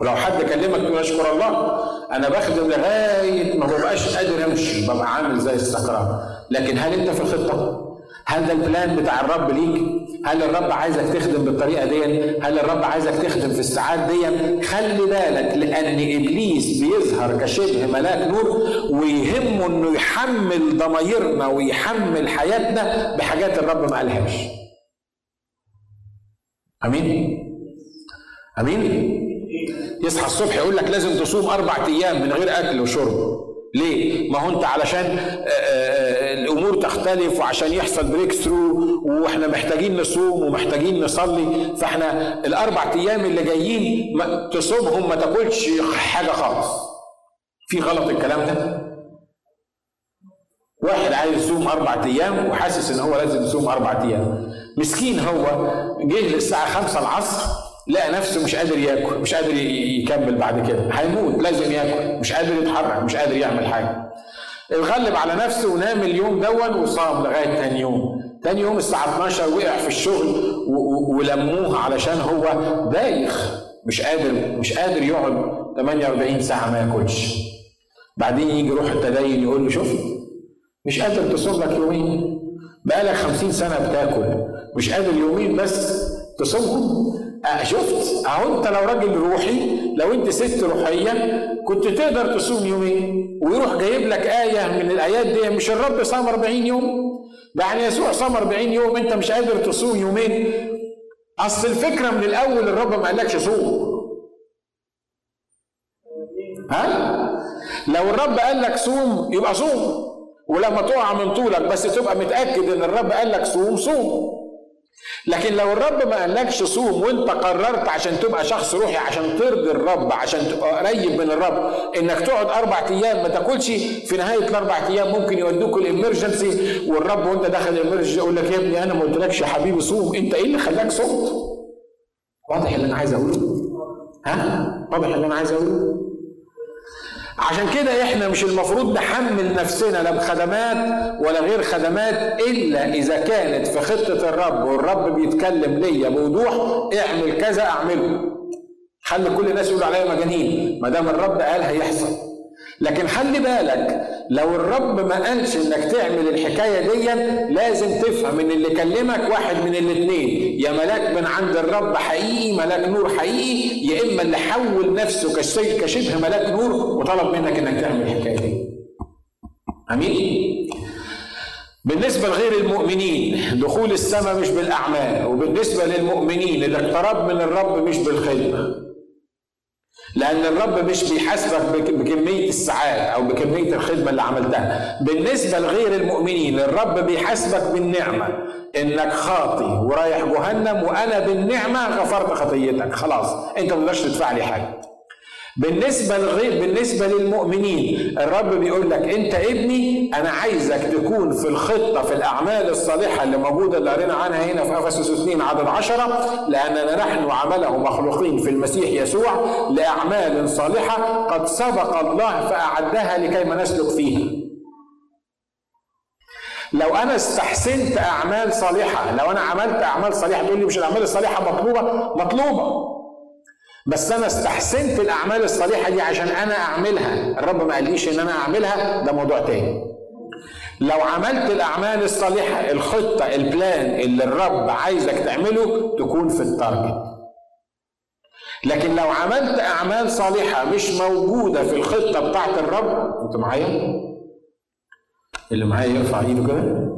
ولو حد كلمك تقول أشكر الله أنا بخدم لغاية ما ببقاش قادر أمشي ببقى عامل زي السكران لكن هل أنت في الخطة؟ هل ده البلان بتاع الرب ليك؟ هل الرب عايزك تخدم بالطريقة دي؟ هل الرب عايزك تخدم في الساعات دي؟ خلي بالك لأن إبليس بيظهر كشبه ملاك نور ويهمه إنه يحمل ضمايرنا ويحمل حياتنا بحاجات الرب ما قالهاش. أمين؟ أمين؟ يصحى الصبح يقول لك لازم تصوم أربع أيام من غير أكل وشرب. ليه؟ ما هو انت علشان الأمور تختلف وعشان يحصل بريك ثرو وإحنا محتاجين نصوم ومحتاجين نصلي فاحنا الأربع أيام اللي جايين تصومهم ما تاكلش حاجة خالص. في غلط الكلام ده؟ واحد عايز يصوم أربع أيام وحاسس إن هو لازم يصوم أربع أيام. مسكين هو جه للساعه 5 العصر لقى نفسه مش قادر ياكل مش قادر يكمل بعد كده. هيموت لازم ياكل مش قادر يتحرك مش قادر يعمل حاجة. اتغلب على نفسه ونام اليوم دون وصام لغاية تاني يوم. تاني يوم الساعة 12 وقع في الشغل ولموه علشان هو دايخ مش قادر مش قادر يقعد 48 ساعة ما ياكلش. بعدين يجي يروح التدين يقول له شوف مش قادر تصوم لك يومين. بقالك 50 سنة بتاكل. مش قادر يومين بس تصومهم شفت أهو أنت لو راجل روحي لو أنت ست روحية كنت تقدر تصوم يومين ويروح جايب لك آية من الآيات دي مش الرب صام 40 يوم؟ يعني يسوع صام 40 يوم أنت مش قادر تصوم يومين. أصل الفكرة من الأول الرب ما قالكش صوم. ها؟ لو الرب قال لك صوم يبقى صوم. ولما تقع من طولك بس تبقى متأكد إن الرب قال لك صوم صوم. لكن لو الرب ما قالكش صوم وانت قررت عشان تبقى شخص روحي عشان ترضي الرب عشان تبقى قريب من الرب انك تقعد أربع أيام ما تاكلش في نهاية الاربع أيام ممكن يودوك الامرجنسي والرب وانت داخل الامرجنسي يقول لك يا ابني أنا ما قلتلكش يا حبيبي صوم انت إيه اللي خلاك صمت؟ واضح اللي أنا عايز أقوله؟ ها؟ واضح اللي أنا عايز أقوله؟ عشان كده إحنا مش المفروض نحمل نفسنا لا بخدمات ولا غير خدمات إلا إذا كانت في خطة الرب والرب بيتكلم ليا بوضوح اعمل كذا اعمله. خلي كل الناس يقولوا عليا مجانين. ما دام الرب قال هيحصل. لكن خلي بالك لو الرب ما قالش إنك تعمل الحكاية دي لازم تفهم إن اللي كلمك واحد من الاثنين يا ملاك من عند الرب حقيقي ملاك نور حقيقي يا إما اللي حول نفسه كشبه ملاك نور وطلب منك إنك تعمل الحكاية دي. أمين؟ بالنسبة لغير المؤمنين دخول السماء مش بالأعمال وبالنسبة للمؤمنين الاقتراب من الرب مش بالخدمة. لأن الرب مش بيحاسبك بكمية الساعات أو بكمية الخدمة اللي عملتها. بالنسبة لغير المؤمنين الرب بيحاسبك بالنعمة. إنك خاطي ورايح جهنم وأنا بالنعمة غفرت خطيتك. خلاص أنت ما تدفع لي حاجة. بالنسبة لغير بالنسبة للمؤمنين الرب بيقول لك أنت ابني أنا عايزك تكون في الخطة في الأعمال الصالحة اللي موجودة اللي قرينا عنها هنا في أفسس 2 عدد عشرة لأننا نحن عمله مخلوقين في المسيح يسوع لأعمال صالحة قد سبق الله فأعدها لكي ما نسلك فيها. لو أنا استحسنت أعمال صالحة لو أنا عملت أعمال صالحة تقول لي مش الأعمال الصالحة مطلوبة؟ مطلوبة. بس أنا استحسنت الأعمال الصالحة دي عشان أنا أعملها. الرب ما قاليش إن أنا أعملها ده موضوع تاني. لو عملت الأعمال الصالحة الخطة ال plan اللي الرب عايزك تعمله تكون في ال target. لكن لو عملت أعمال صالحة مش موجودة في الخطة بتاعت الرب أنت معايا؟ اللي معايا يرفع إيده كده.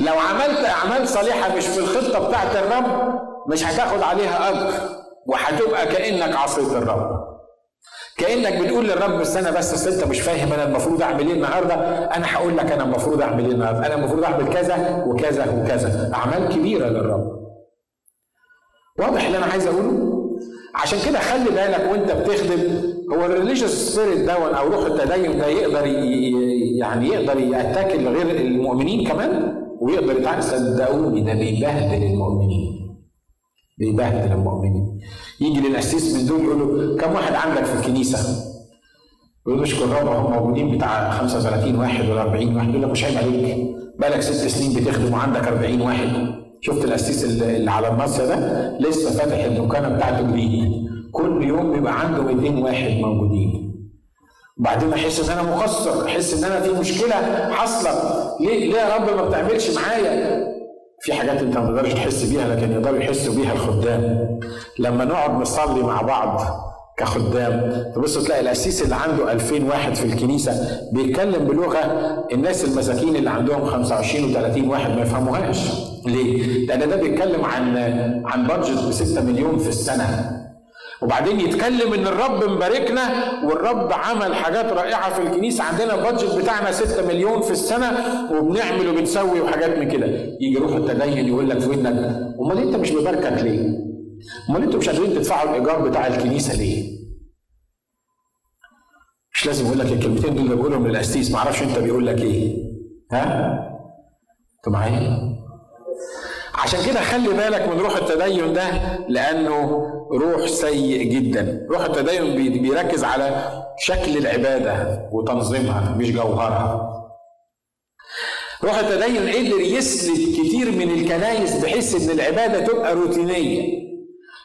لو عملت أعمال صالحة مش في الخطة بتاعت الرب مش هتاخد عليها أجر وهتبقى كأنك عصيت الرب كأنك بتقول للرب استنى بس انت مش فاهم أنا المفروض أعمل إيه النهارده؟ أنا هقول لك أنا المفروض أعمل إيه النهارده؟ أنا المفروض أعمل كذا وكذا وكذا. أعمال كبيرة للرب. واضح اللي أنا عايز أقوله؟ عشان كده خلي بالك وأنت بتخدم هو ال religious spirit دون أو روح التدين ده يقدر يعني يقدر يتاكل غير المؤمنين كمان ويقدر يتعامل صدقوني ده بيبهدل المؤمنين. بيبهدل المؤمنين. يجي للقسيس من دول يقول له كم واحد عندك في الكنيسة؟ يقول له اشكر رب هم موجودين بتاع 35 واحد ولا 40 واحد. يقول لك مش عيب عليك بقالك ست سنين بتخدم وعندك 40 واحد. شفت القسيس اللي على النص ده؟ لسه فاتح الدكانة بتاعته جديد. كل يوم بيبقى عنده 200 واحد موجودين. وبعدين أحس إن أنا مقصر أحس إن أنا في مشكلة حاصلة. ليه ليه يا رب ما بتعملش معايا؟ في حاجات انت ما تقدرش تحس بيها لكن يقدروا يحسوا بيها الخدام. لما نقعد نصلي مع بعض كخدام تبص تلاقي القسيس اللي عنده 2000 واحد في الكنيسة بيتكلم بلغة الناس المساكين اللي عندهم 25 و30 واحد ما يفهموهاش. ليه؟ لأن ده بيتكلم عن عن بادجت ب 6 مليون في السنة. وبعدين يتكلم إن الرب مباركنا والرب عمل حاجات رائعة في الكنيسة عندنا البادجت بتاعنا 6 مليون في السنة وبنعمل وبنسوي وحاجات من كده يجي روح التدين يقول لك في ودنك أمال أنت مش مباركك ليه؟ أمال أنتوا مش قادرين تدفعوا الإيجار بتاع الكنيسة ليه؟ مش لازم يقول لك الكلمتين دول اللي بقولهم للقسيس ما أعرفش أنت بيقول لك إيه ها؟ أنتوا معايا؟ عشان كده خلي بالك من روح التدين ده لأنه روح سيء جدا. روح التدين بيركز على شكل العبادة وتنظيمها مش جوهرها. روح التدين قدر يسلك كتير من الكنايس بحيث إن العبادة تبقى روتينية.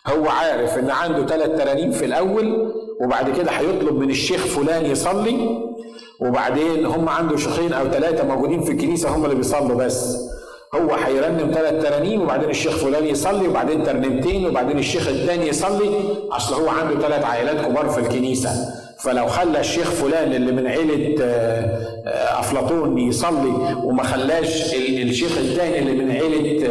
هو عارف إن عنده ثلاث ترانيم في الأول وبعد كده هيطلب من الشيخ فلان يصلي وبعدين هم عنده شيخين أو ثلاثة موجودين في الكنيسة هم اللي بيصلوا بس. هو هيرنم ثلاث ترانيم وبعدين الشيخ فلان يصلي وبعدين ترنيمتين وبعدين الشيخ الثاني يصلي اصل هو عنده ثلاث عائلات كبار في الكنيسة. فلو خلى الشيخ فلان اللي من عيلة أفلاطون يصلي وما خلاش الشيخ الثاني اللي من عيلة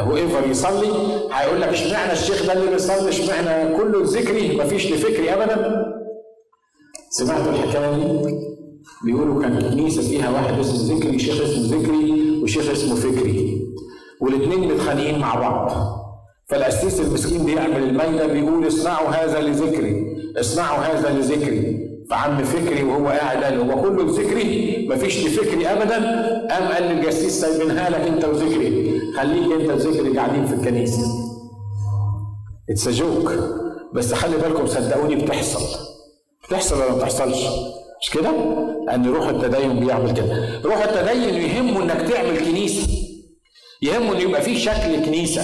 whoever يصلي هيقول لك اشمعنى الشيخ ده اللي بيصلي؟ اشمعنى كله زكري مفيش لفكري ابدا. سمعتوا الحكاية دي؟ بيقولوا كان كنيسه فيها واحد اسمه ذكري شيخ اسمه ذكري وشيخ اسمه فكري. والاثنين متخانقين مع بعض. فالقسيس المسكين بيعمل الميلة بيقول اصنعوا هذا لذكري اصنعوا هذا لذكري. فعم فكري وهو قاعد قال هو كله لذكري مفيش لفكري ابدا. قام قال للجسيس سايبينها لك أنت وذكري. خليك أنت وذكري قاعدين في الكنيسة. اتس جوك بس خلي بالكم صدقوني بتحصل. بتحصل ولا ما بتحصلش؟ مش كده؟ لأن روح التدين بيعمل كده. روح التدين يهمه إنك تعمل كنيسة. يهمه إن يبقى في شكل كنيسة.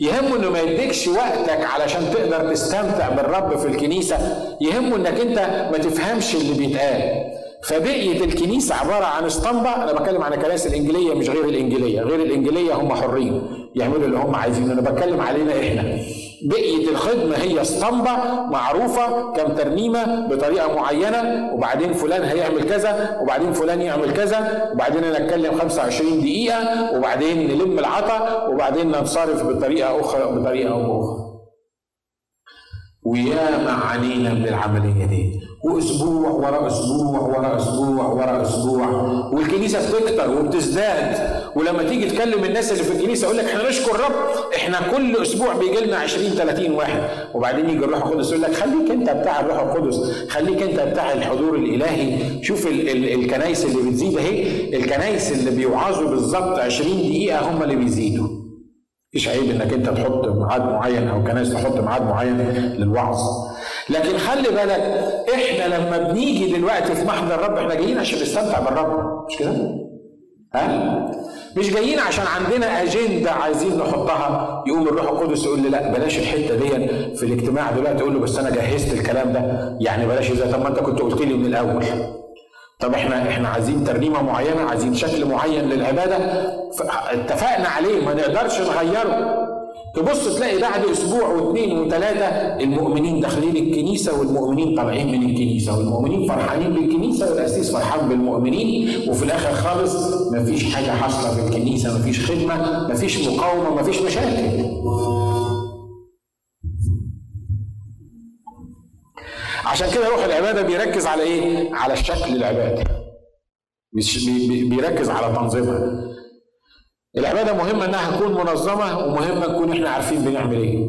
يهمه إنه ما يديكش وقتك علشان تقدر تستمتع بالرب في الكنيسة. يهمه إنك أنت ما تفهمش اللي بيتقال. فبقية الكنيسة عبارة عن اسطمبة. أنا بتكلم عن الكنائس الإنجيلية مش غير الإنجيلية. غير الإنجيلية هم حرين. يعملوا اللي هم عايزينه. أنا بتكلم علينا إحنا. بقية الخدمة هي اسطمبة معروفة كم ترنيمة بطريقة معينة وبعدين فلان هيعمل كذا وبعدين فلان يعمل كذا وبعدين أنا أتكلم 25 دقيقة وبعدين نلم العطا وبعدين ننصرف بطريقة أخرى بطريقة أو أخرى وياما عانينا من العملية دي. وأسبوع ورا أسبوع ورا أسبوع ورا أسبوع. والكنيسة بتكتر وبتزداد. ولما تيجي تكلم الناس اللي في الكنيسة يقول لك إحنا نشكر رب إحنا كل أسبوع بيجي لنا 20 30 واحد. وبعدين يجي الروح القدس يقول لك خليك أنت بتاع الروح القدس خليك أنت بتاع الحضور الإلهي. شوف ال ال الكنايس اللي بتزيد أهي الكنايس اللي بيوعظوا بالظبط 20 دقيقة هم اللي بيزيدوا. مفيش عيب إنك أنت تحط ميعاد معين أو كنايس تحط ميعاد معين للوعظ. لكن خلي بالك إحنا لما بنيجي دلوقتي في محضر الرب إحنا جايين عشان نستمتع بالرب. مش كده؟ ها؟ مش جايين عشان عندنا أجندة عايزين نحطها. يقوم الروح القدس يقول لي لا بلاش الحتة دي في الاجتماع دلوقتي. أقول له بس أنا جهزت الكلام ده. يعني بلاش إذا طب ما أنت كنت قلت لي من الأول. طب إحنا إحنا عايزين ترنيمة معينة عايزين شكل معين للعبادة اتفقنا عليه ما نقدرش نغيره. تبص تلاقي بعد أسبوع واثنين وثلاثه المؤمنين داخلين الكنيسة والمؤمنين طالعين من الكنيسة والمؤمنين فرحانين بالكنيسة والأسيس فرحان بالمؤمنين وفي الآخر خالص مفيش حاجة حاصلة في الكنيسة مفيش خدمة مفيش مقاومة مفيش مشاكل. عشان كده روح العبادة بيركز على إيه؟ على الشكل العبادة. مش بيركز على تنظيمها. العبادة مهمة إنها تكون منظمة ومهمة نكون إحنا عارفين بنعمل إيه.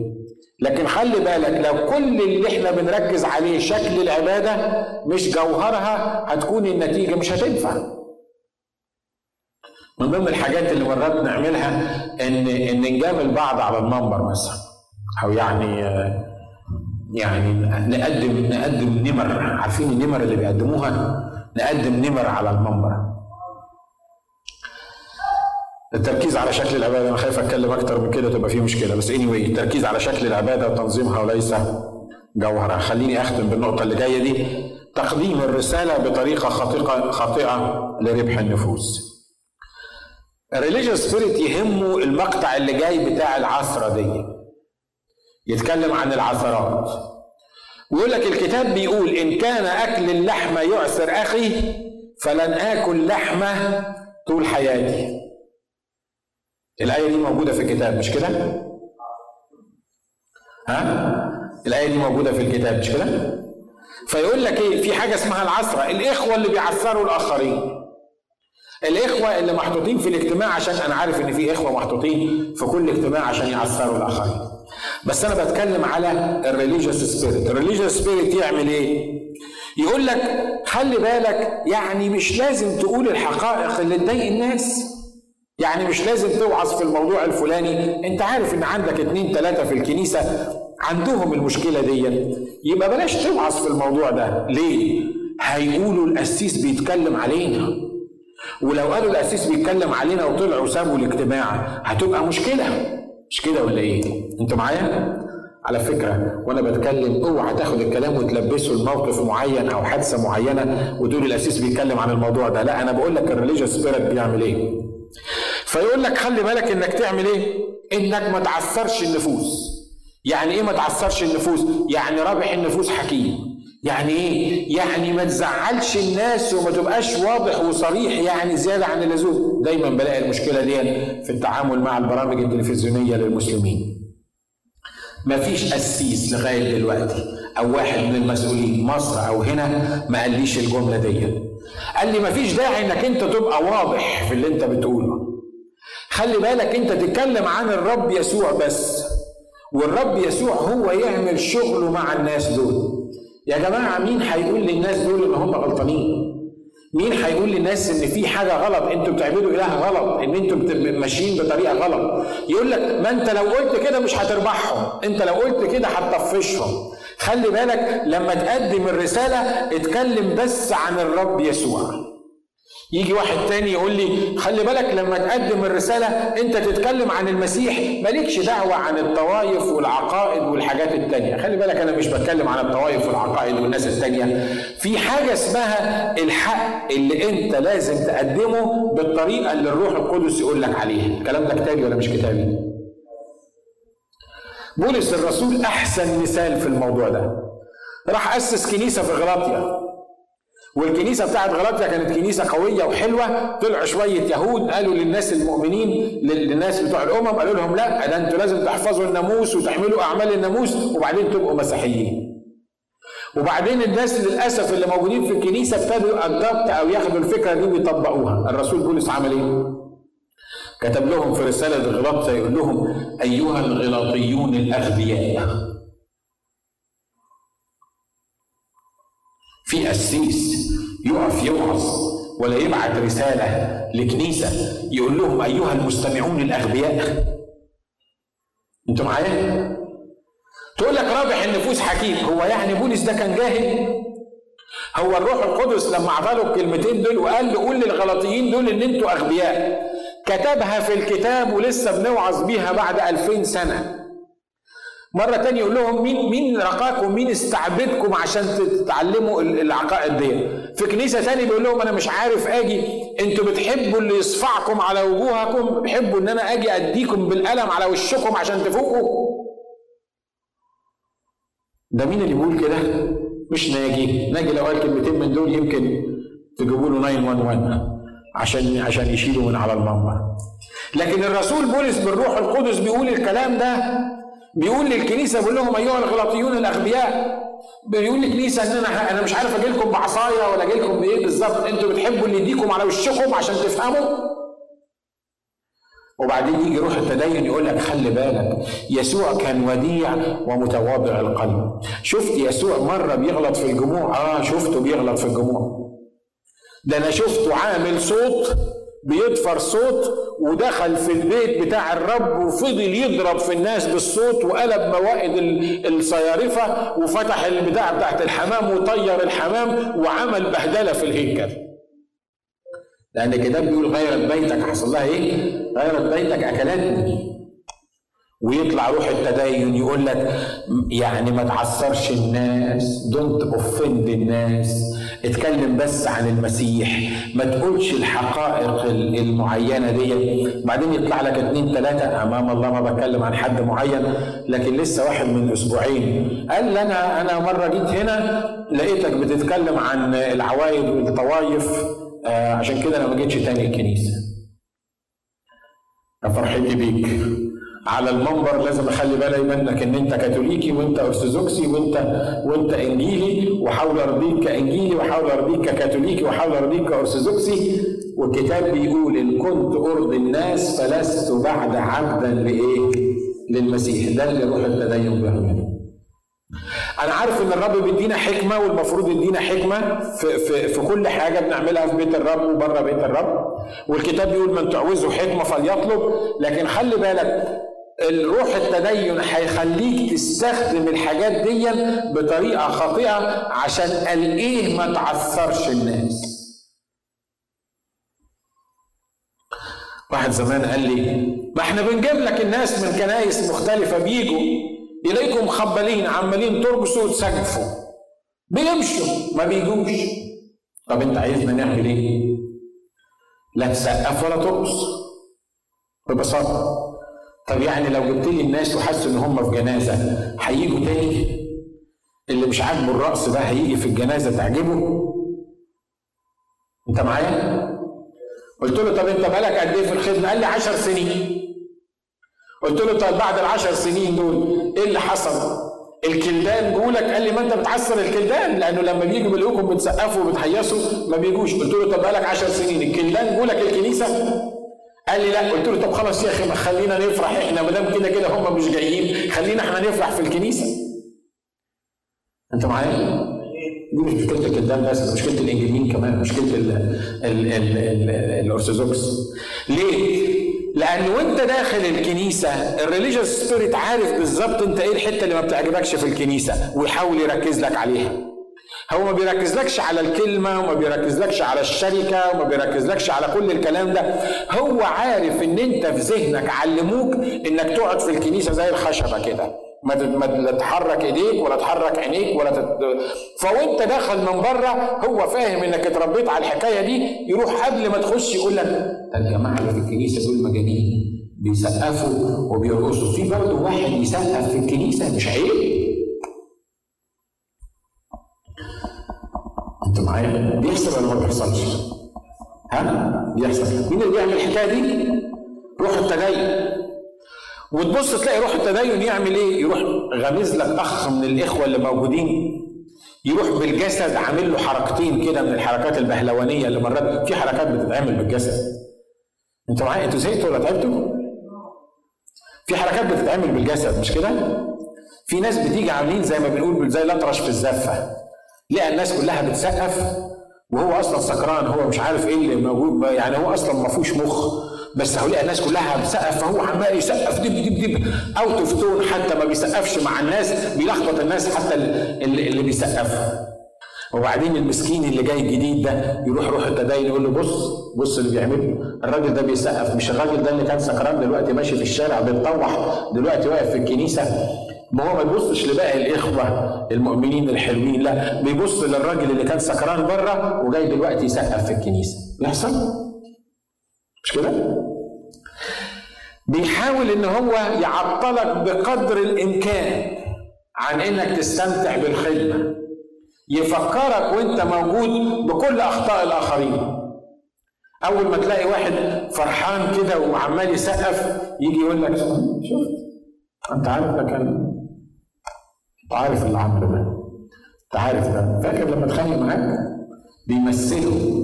لكن خلي بالك لو كل اللي إحنا بنركز عليه شكل العبادة مش جوهرها هتكون النتيجة مش هتنفع. من ضمن الحاجات اللي مرات نعملها إن إن نجامل بعض على المنبر مثلا أو يعني يعني نقدم نقدم نمر. عارفين النمر اللي بيقدموها؟ نقدم نمر على المنبر. التركيز على شكل العبادة أنا خايف أتكلم أكتر من كده تبقى فيه مشكلة. بس اني anyway التركيز على شكل العبادة وتنظيمها وليس جوهرها. خليني أختم بالنقطة اللي جاية دي. تقديم الرسالة بطريقة خاطئة خاطئة لربح النفوس. ال religious spirit يهمه المقطع اللي جاي بتاع العثره دي. يتكلم عن العثرات ويقول لك الكتاب بيقول إن كان أكل اللحمة يعثر أخي فلن آكل لحمة طول حياتي الآية دي موجودة في الكتاب مش كده؟ ها؟ الآية دي موجودة في الكتاب مش كده؟ فيقول لك إيه؟ في حاجة اسمها العثرة، الإخوة اللي بيعثروا الآخرين. الإخوة اللي محطوطين في الاجتماع عشان أنا عارف إن في إخوة محطوطين في كل اجتماع عشان يعثروا الآخرين. بس أنا بتكلم على ال religious spirit، ال religious spirit يعمل إيه؟ يقول لك خلي بالك يعني مش لازم تقول الحقائق اللي تضايق الناس. يعني مش لازم توعظ في الموضوع الفلاني. أنت عارف إن عندك اتنين تلاتة في الكنيسة عندهم المشكلة دي. يبقى بلاش توعظ في الموضوع ده. ليه؟ هيقولوا القسيس بيتكلم علينا. ولو قالوا القسيس بيتكلم علينا وطلعوا سابوا الاجتماع هتبقى مشكلة. مش كده ولا إيه؟ أنتوا معايا؟ على فكرة وأنا بتكلم اوعى تاخد الكلام وتلبسه لموقف معين أو حادثة معينة وتقول القسيس بيتكلم عن الموضوع ده، لا أنا بقول لك ال religious spirit بيعمل إيه؟ فيقول لك خلي بالك إنك تعمل إيه؟ إنك ما تعثرش النفوس. يعني إيه ما تعثرش النفوس؟ يعني رابح النفوس حكيم. يعني إيه يعني ما تزعلش الناس وما تبقاش واضح وصريح يعني زيادة عن اللزوم. دايما بلاقي المشكلة دي في التعامل مع البرامج التلفزيونية للمسلمين. ما فيش قسيس لغاية دلوقتي أو واحد من المسؤولين مصر أو هنا ما قاليش الجملة دي. قال لي مفيش داعي إنك أنت تبقى واضح في اللي أنت بتقوله. خلي بالك أنت تتكلم عن الرب يسوع بس. والرب يسوع هو يعمل شغله مع الناس دول. يا جماعة مين هيقول للناس دول إن هم غلطانين؟ مين هيقول للناس إن في حاجة غلط؟ أنتوا بتعملوا إله غلط إن أنتوا ماشيين بطريقة غلط. يقول لك ما أنت لو قلت كده مش هتربحهم أنت لو قلت كده هتطفشهم. خلي بالك لما تقدم الرسالة اتكلم بس عن الرب يسوع. يجي واحد تاني يقول لي خلي بالك لما تقدم الرسالة أنت تتكلم عن المسيح مالكش دعوة عن الطوائف والعقائد والحاجات التانية. خلي بالك أنا مش بتكلم عن الطوائف والعقائد والناس التانية. في حاجة اسمها الحق اللي أنت لازم تقدمه بالطريقة اللي الروح القدس يقول لك عليها. الكلام ده كتابي ولا مش كتابي؟ بولس الرسول أحسن مثال في الموضوع ده. راح أسس كنيسة في غلاطيا والكنيسة بتاعت غلاطيا كانت كنيسة قوية وحلوة. طلع شوية يهود قالوا للناس المؤمنين للناس بتوع الأمم قالوا لهم لا ده أنتوا لازم تحفظوا الناموس وتحملوا أعمال الناموس وبعدين تبقوا مسيحيين. وبعدين الناس للأسف اللي موجودين في الكنيسة ابتدوا ادابت أو ياخدوا الفكرة دي ويطبقوها. الرسول بولس عمل إيه؟ كتب لهم في رسالة غلاطيا يقول لهم أيها الغلاطيون الأغبياء في قسيس يقف يوعظ ولا يبعت رسالة لكنيسة يقول لهم أيها المستمعون الأغبياء أنتوا معايا؟ تقول لك رابح النفوس حكيم هو يعني بولس ده كان جاهل؟ هو الروح القدس لما أعطاله الكلمتين دول وقال له قول للغلطيين دول إن أنتوا أغبياء كتبها في الكتاب ولسه بنوعظ بيها بعد ألفين سنة مرة تانية يقول لهم مين مين رقاكم؟ مين استعبدكم عشان تتعلموا العقائد دي؟ في كنيسة تانية بيقول لهم أنا مش عارف أجي. أنتوا بتحبوا اللي يصفعكم على وجوهكم بتحبوا إن أنا أجي أديكم بالقلم على وشكم عشان تفوقوا ده مين اللي بيقول كده؟ مش ناجي. ناجي لو قال كلمتين من دول يمكن تجيبوا له 911 عشان عشان يشيلوا من على المنبر. لكن الرسول بولس بالروح القدس بيقول الكلام ده بيقول للكنيسه بيقول لهم أيها الغلاطيون الأغبياء بيقول للكنيسه إن أنا أنا مش عارف أجي لكم بعصاية ولا أجي لكم بإيه بالظبط أنتوا بتحبوا اللي يديكم على وشكم عشان تفهموا؟ وبعدين يجي روح التدين يقول لك خلي بالك يسوع كان وديع ومتواضع القلب. شفت يسوع مرة بيغلط في الجموع؟ آه شفته بيغلط في الجموع. ده أنا شفته عامل صوت بيدفر صوت ودخل في البيت بتاع الرب وفضل يضرب في الناس بالصوت وقلب موائد الصيارفة وفتح البتاع بتاعت الحمام وطير الحمام وعمل بهدلة في الهيكل. لأن الكتاب بيقول غيرت بيتك. حصل لها إيه؟ غيرت بيتك أكلتني. ويطلع روح التدين يقول لك يعني ما تعثرش الناس don't offend الناس. اتكلم بس عن المسيح. ما تقولش الحقائق المعينة دي بعدين يطلع لك اتنين تلاتة أمام الله ما بتكلم عن حد معين لكن لسه واحد من أسبوعين. قال لي أنا أنا مرة جيت هنا لقيتك بتتكلم عن العوايد والطوايف. آه عشان كده أنا ما جيتش تاني الكنيسة. فرحتي بيك. على المنبر لازم أخلي بالي منك إن أنت كاثوليكي وأنت أرثوذكسي وانت وأنت إنجيلي واحاول أرضيك كإنجيلي واحاول أرضيك ككاثوليكي واحاول أرضيك كارثوذكسي والكتاب بيقول إن كنت أرضي الناس فلست بعد عبدا لإيه؟ للمسيح. ده اللي روح التدين بيعمله أنا عارف إن الرب بيدينا حكمة والمفروض يدينا حكمة في, في, في كل حاجة بنعملها في بيت الرب وبره بيت الرب. والكتاب بيقول من تعوزه حكمة فليطلب. لكن خلي بالك الروح التدين هيخليك تستخدم الحاجات دي بطريقة خاطئة عشان قال إيه ما تعثرش الناس. واحد زمان قال لي ما إحنا بنجيب لك الناس من كنايس مختلفة بيجوا يلاقيكم مخبلين عمالين ترقصوا وتسقفوا. بيمشوا ما بيجوش. طب أنت عايزنا نعمل إيه؟ لا تسقف ولا ترقص. ببساطة طب يعني لو جبت لي الناس وحسوا إن هم في جنازة هيجوا تاني؟ اللي مش عاجبه الرقص ده هيجي في الجنازة تعجبه؟ أنت معايا؟ قلت له طب أنت بقالك قد إيه في الخدمة؟ قال لي عشر سنين. قلت له طب بعد العشر سنين دول إيه اللي حصل؟ الكلدان جولك؟ قال لي ما أنت بتعسر الكلدان لأنه لما بيجوا بيلاقوكم بتسقفوا وبتهيصوا ما بيجوش. قلت له طب بقالك 10 سنين الكلدان جولك الكنيسة؟ قال لي لا قلت له طب خلاص يا أخي ما خلينا نفرح إحنا ما دام كده كده هم مش جايين خلينا إحنا نفرح في الكنيسة أنت معايا؟ دي مش مشكلة الكلدان بس مشكلة الانجليين كمان مشكلة ال ال ال ال الأرثوذكس ليه؟ لأن وأنت داخل الكنيسة ال religious spirit عارف بالظبط أنت إيه الحتة اللي ما بتعجبكش في الكنيسة ويحاول يركز لك عليها هو ما بيركزلكش على الكلمة وما بيركزلكش على الشركة وما بيركزلكش على كل الكلام ده. هو عارف إن أنت في ذهنك علموك إنك تقعد في الكنيسة زي الخشبة كده. ما لا تحرك إيديك ولا تحرك عينيك ولا تت... فوأنت داخل من بره هو فاهم إنك اتربيت على الحكاية دي يروح قبل ما تخش يقول لك الجماعة اللي في الكنيسة دول مجانين بيسقفوا وبيرقصوا. في برضه واحد يسقف في الكنيسة مش عيب؟ انت معايا بيحصل ولا ما بيحصلش ها بيحصل مين اللي بيعمل الحكاية دي روح التدين وتبص تلاقي روح التدين يعمل إيه؟ يروح غمز لك أخ من الإخوة اللي موجودين يروح بالجسد عامل له حركتين كده من الحركات البهلوانية اللي مرات في حركات بتتعمل بالجسد. أنت معايا أنتوا زهقتوا ولا تعبتوا؟ في حركات بتتعمل بالجسد مش كده؟ في ناس بتيجي عاملين زي ما بنقول زي الأطرش في الزفة. لقى الناس كلها بتسقف وهو أصلا سكران هو مش عارف إيه اللي موجود يعني هو أصلا ما فيهوش مخ. بس هؤلاء الناس كلها بتسقف فهو عمال يسقف دب دب دب out of tune حتى ما بيسقفش مع الناس بيلخبط الناس حتى اللي, اللي بيسقفها وبعدين المسكين اللي جاي الجديد ده يروح روح التدين يقول له بص بص اللي بيعمله. الراجل ده بيسقف مش الراجل ده اللي كان سكران دلوقتي ماشي في الشارع بيتطوح دلوقتي واقف في الكنيسة. ما هو ما بيبصش لباقي الإخوة المؤمنين الحلوين لا بيبص للراجل اللي كان سكران بره وجاي دلوقتي يسقف في الكنيسة. بيحصل؟ مش كده؟ بيحاول إن هو يعطلك بقدر الإمكان عن إنك تستمتع بالخدمة. يفكرك وأنت موجود بكل أخطاء الآخرين. أول ما تلاقي واحد فرحان كده وعمال يسقف يجي يقول لك شفت؟ أنت عارف ده كان انت عارف اللي عمله ده. انت عارف ده. فاكر لما اتخانق معاك بيمثله.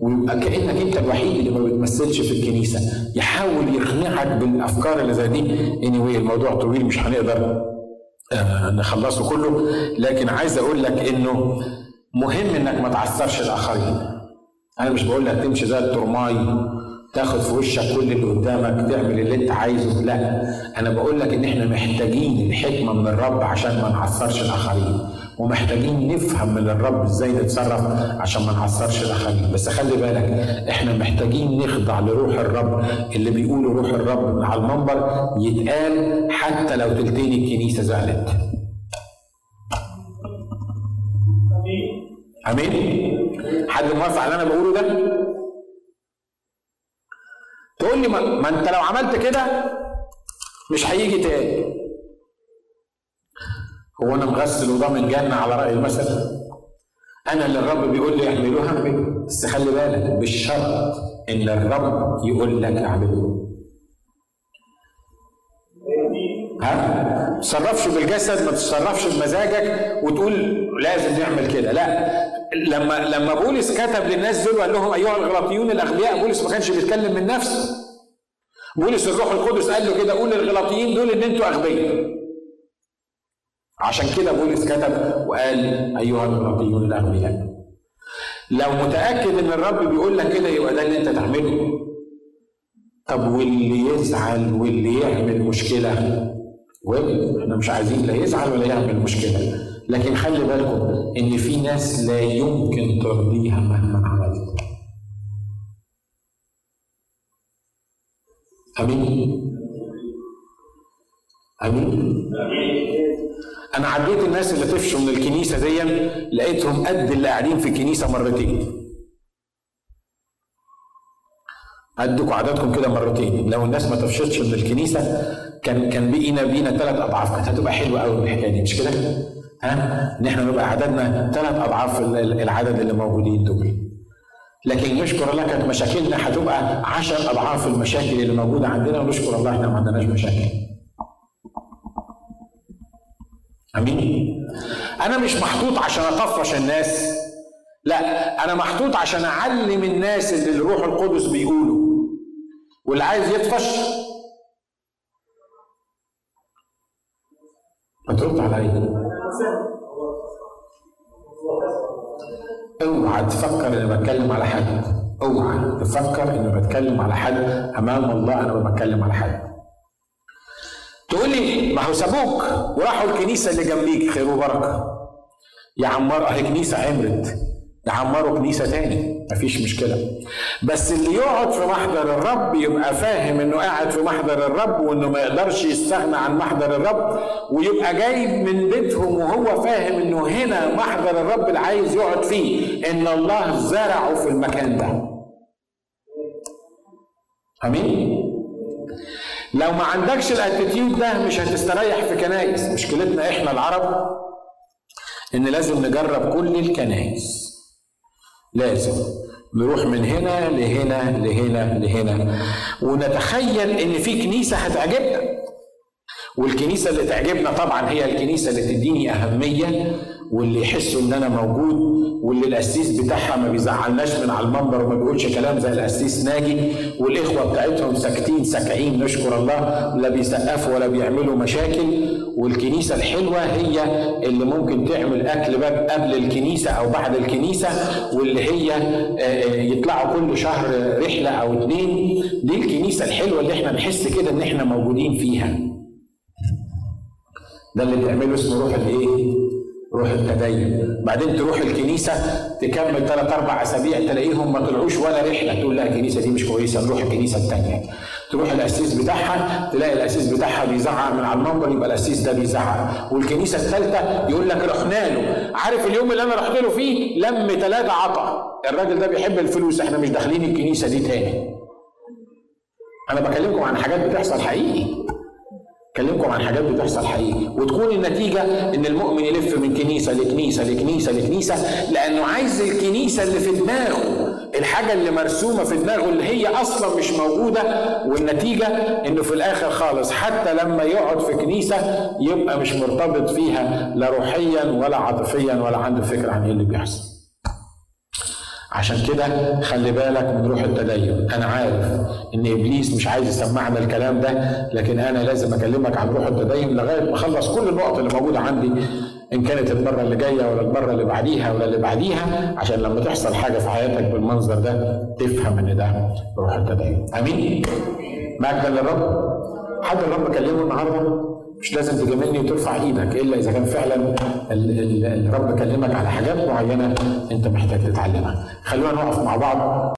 ويبقى كأنك انت الوحيد اللي ما بتمثلش في الكنيسة. يحاول يقنعك بالأفكار اللي زي دي. anyway الموضوع طويل مش هنقدر آه نخلصه كله. لكن عايز أقول لك إنه مهم إنك ما تعثرش الآخرين. أنا مش بقول لك تمشي زي الترماي. تاخد في وشك كل اللي قدامك تعمل اللي انت عايزه. لا أنا بقول لك ان إحنا محتاجين الحكمة من الرب عشان ما نعثرش الآخرين ومحتاجين نفهم من الرب إزاي نتصرف عشان ما نعصرش الآخرين. بس خلي بالك إحنا محتاجين نخضع لروح الرب. اللي بيقولوا روح الرب على المنبر يتقال حتى لو تلتين الكنيسة زعلت. آمين؟ حد موافق على اللي أنا بقوله ده؟ تقول لي ما, ما انت لو عملت كده مش هيجي تاني. هو أنا مغسل وضامن جنة على رأي المثل. أنا اللي الرب بيقول لي اعملوها اعمله بس خلي بالك بالشرط ان الرب يقول لك اعمله ها؟ تصرفش بالجسد ما تتصرفش بمزاجك وتقول لازم نعمل كده. لا لما لما بولس كتب للناس دول وقال لهم أيها الغلاطيون الاغبياء بولس ما كانش بيتكلم من نفسه. بولس الروح القدس قال له كده قول للغلاطيين دول ان أنتوا أغبياء. عشان كده بولس كتب وقال أيها الغلاطيون الأغبياء. لو متأكد إن الرب بيقول لك كده يبقى ده اللي أنت تعمله. طب واللي يزعل واللي يعمل مشكلة؟ إحنا مش عايزين لا يزعل ولا يعمل مشكلة. لكن خلي بالكم إن في ناس لا يمكن ترضيها مهما أمين أمين أنا عديت الناس اللي طفشوا من الكنيسة دي لقيتهم قد اللي قاعدين في الكنيسة مرتين قدكم عددكم كده مرتين لو الناس ما طفشتش من الكنيسة كان كان بقينا بينا ثلاث أضعاف كانت هتبقى حلوة قوي الحكاية دي مش كده؟ ها؟ إن إحنا نبقى عددنا ثلاث أضعاف العدد اللي موجودين دول. لكن نشكر الله كانت مشاكلنا هتبقى عشر أضعاف المشاكل اللي موجودة عندنا ونشكر الله إحنا ما عندناش مشاكل. أمين؟ أنا مش محطوط عشان أطفش الناس لا أنا محطوط عشان أعلم الناس اللي الروح القدس بيقوله واللي عايز يطفش. ما ترد عليا. أوعى تفكر إني بتكلم على حد. أوعى تفكر إني بتكلم على حد. أمام الله أنا ما بتكلم على حد. تقول لي ما هو سابوك وراحوا الكنيسة اللي جنبيك. خير وبركة. يا عمار أهي كنيسة عمرت. يعمروا كنيسة تاني. مفيش مشكلة. بس اللي يقعد في محضر الرب يبقى فاهم إنه قاعد في محضر الرب وإنه ما يقدرش يستغنى عن محضر الرب ويبقى جايب من بيتهم وهو فاهم إنه هنا محضر الرب اللي عايز يقعد فيه إن الله زرعه في المكان ده. آمين؟ لو ما عندكش الأتيتيود ده مش هتستريح في كنايس. مشكلتنا إحنا العرب إن لازم نجرب كل الكنايس. لازم. نروح من هنا لهنا لهنا لهنا. ونتخيل إن في كنيسة هتعجبنا. والكنيسة اللي تعجبنا طبعا هي الكنيسة اللي تديني أهمية واللي يحسوا إن أنا موجود واللي القسيس بتاعها ما بيزعلناش من على المنبر وما بيقولش كلام زي القسيس ناجي والإخوة بتاعتهم ساكتين ساكعين نشكر الله لا بيسقفوا ولا بيعملوا مشاكل. والكنيسة الحلوة هي اللي ممكن تعمل أكل باب قبل الكنيسة أو بعد الكنيسة واللي هي يطلعوا كل شهر رحلة أو اتنين. دي الكنيسة الحلوة اللي إحنا نحس كده إن إحنا موجودين فيها. ده اللي بتعمله اسمه روح الإيه؟ روح التدين. بعدين تروح الكنيسة تكمل ثلاث أربع أسابيع تلاقيهم ما طلعوش ولا رحلة. تقول لا الكنيسة دي مش كويسة نروح الكنيسة الثانية تروح الأسيس بتاعها تلاقي الأسيس بتاعها بيزعق من على المنبر يبقى الأسيس ده بيزعق. والكنيسة الثالثة يقول لك رحنا له. عارف اليوم اللي أنا رحت له فيه؟ لم ثلاثة عطا الراجل ده بيحب الفلوس إحنا مش داخلين الكنيسة دي تاني. أنا بكلمكم عن حاجات بتحصل حقيقي. كلمكم عن حاجات بتحصل حقيقي. وتكون النتيجة إن المؤمن يلف من كنيسة لكنيسة لكنيسة لكنيسة لأنه عايز الكنيسة اللي في دماغه الحاجة اللي مرسومة في دماغه اللي هي أصلا مش موجودة والنتيجة إنه في الآخر خالص حتى لما يقعد في كنيسة يبقى مش مرتبط فيها لا روحيا ولا عاطفيا ولا عنده فكرة عن إيه اللي بيحصل. عشان كده خلي بالك من روح التدين. أنا عارف إن إبليس مش عايز يسمعنا الكلام ده لكن أنا لازم أكلمك عن روح التدين لغاية ما أخلص كل النقط اللي موجودة عندي إن كانت المرة اللي جاية ولا المرة اللي بعديها ولا اللي بعديها عشان لما تحصل حاجة في حياتك بالمنظر ده تفهم إن ده روح التدين. آمين؟ مجدا للرب؟ حد الرب كلمه النهارده؟ مش لازم تجاملني وترفع إيدك إلا إذا كان فعلا الرب كلمك على حاجات معينة أنت محتاج تتعلمها. خلونا نقف مع بعض.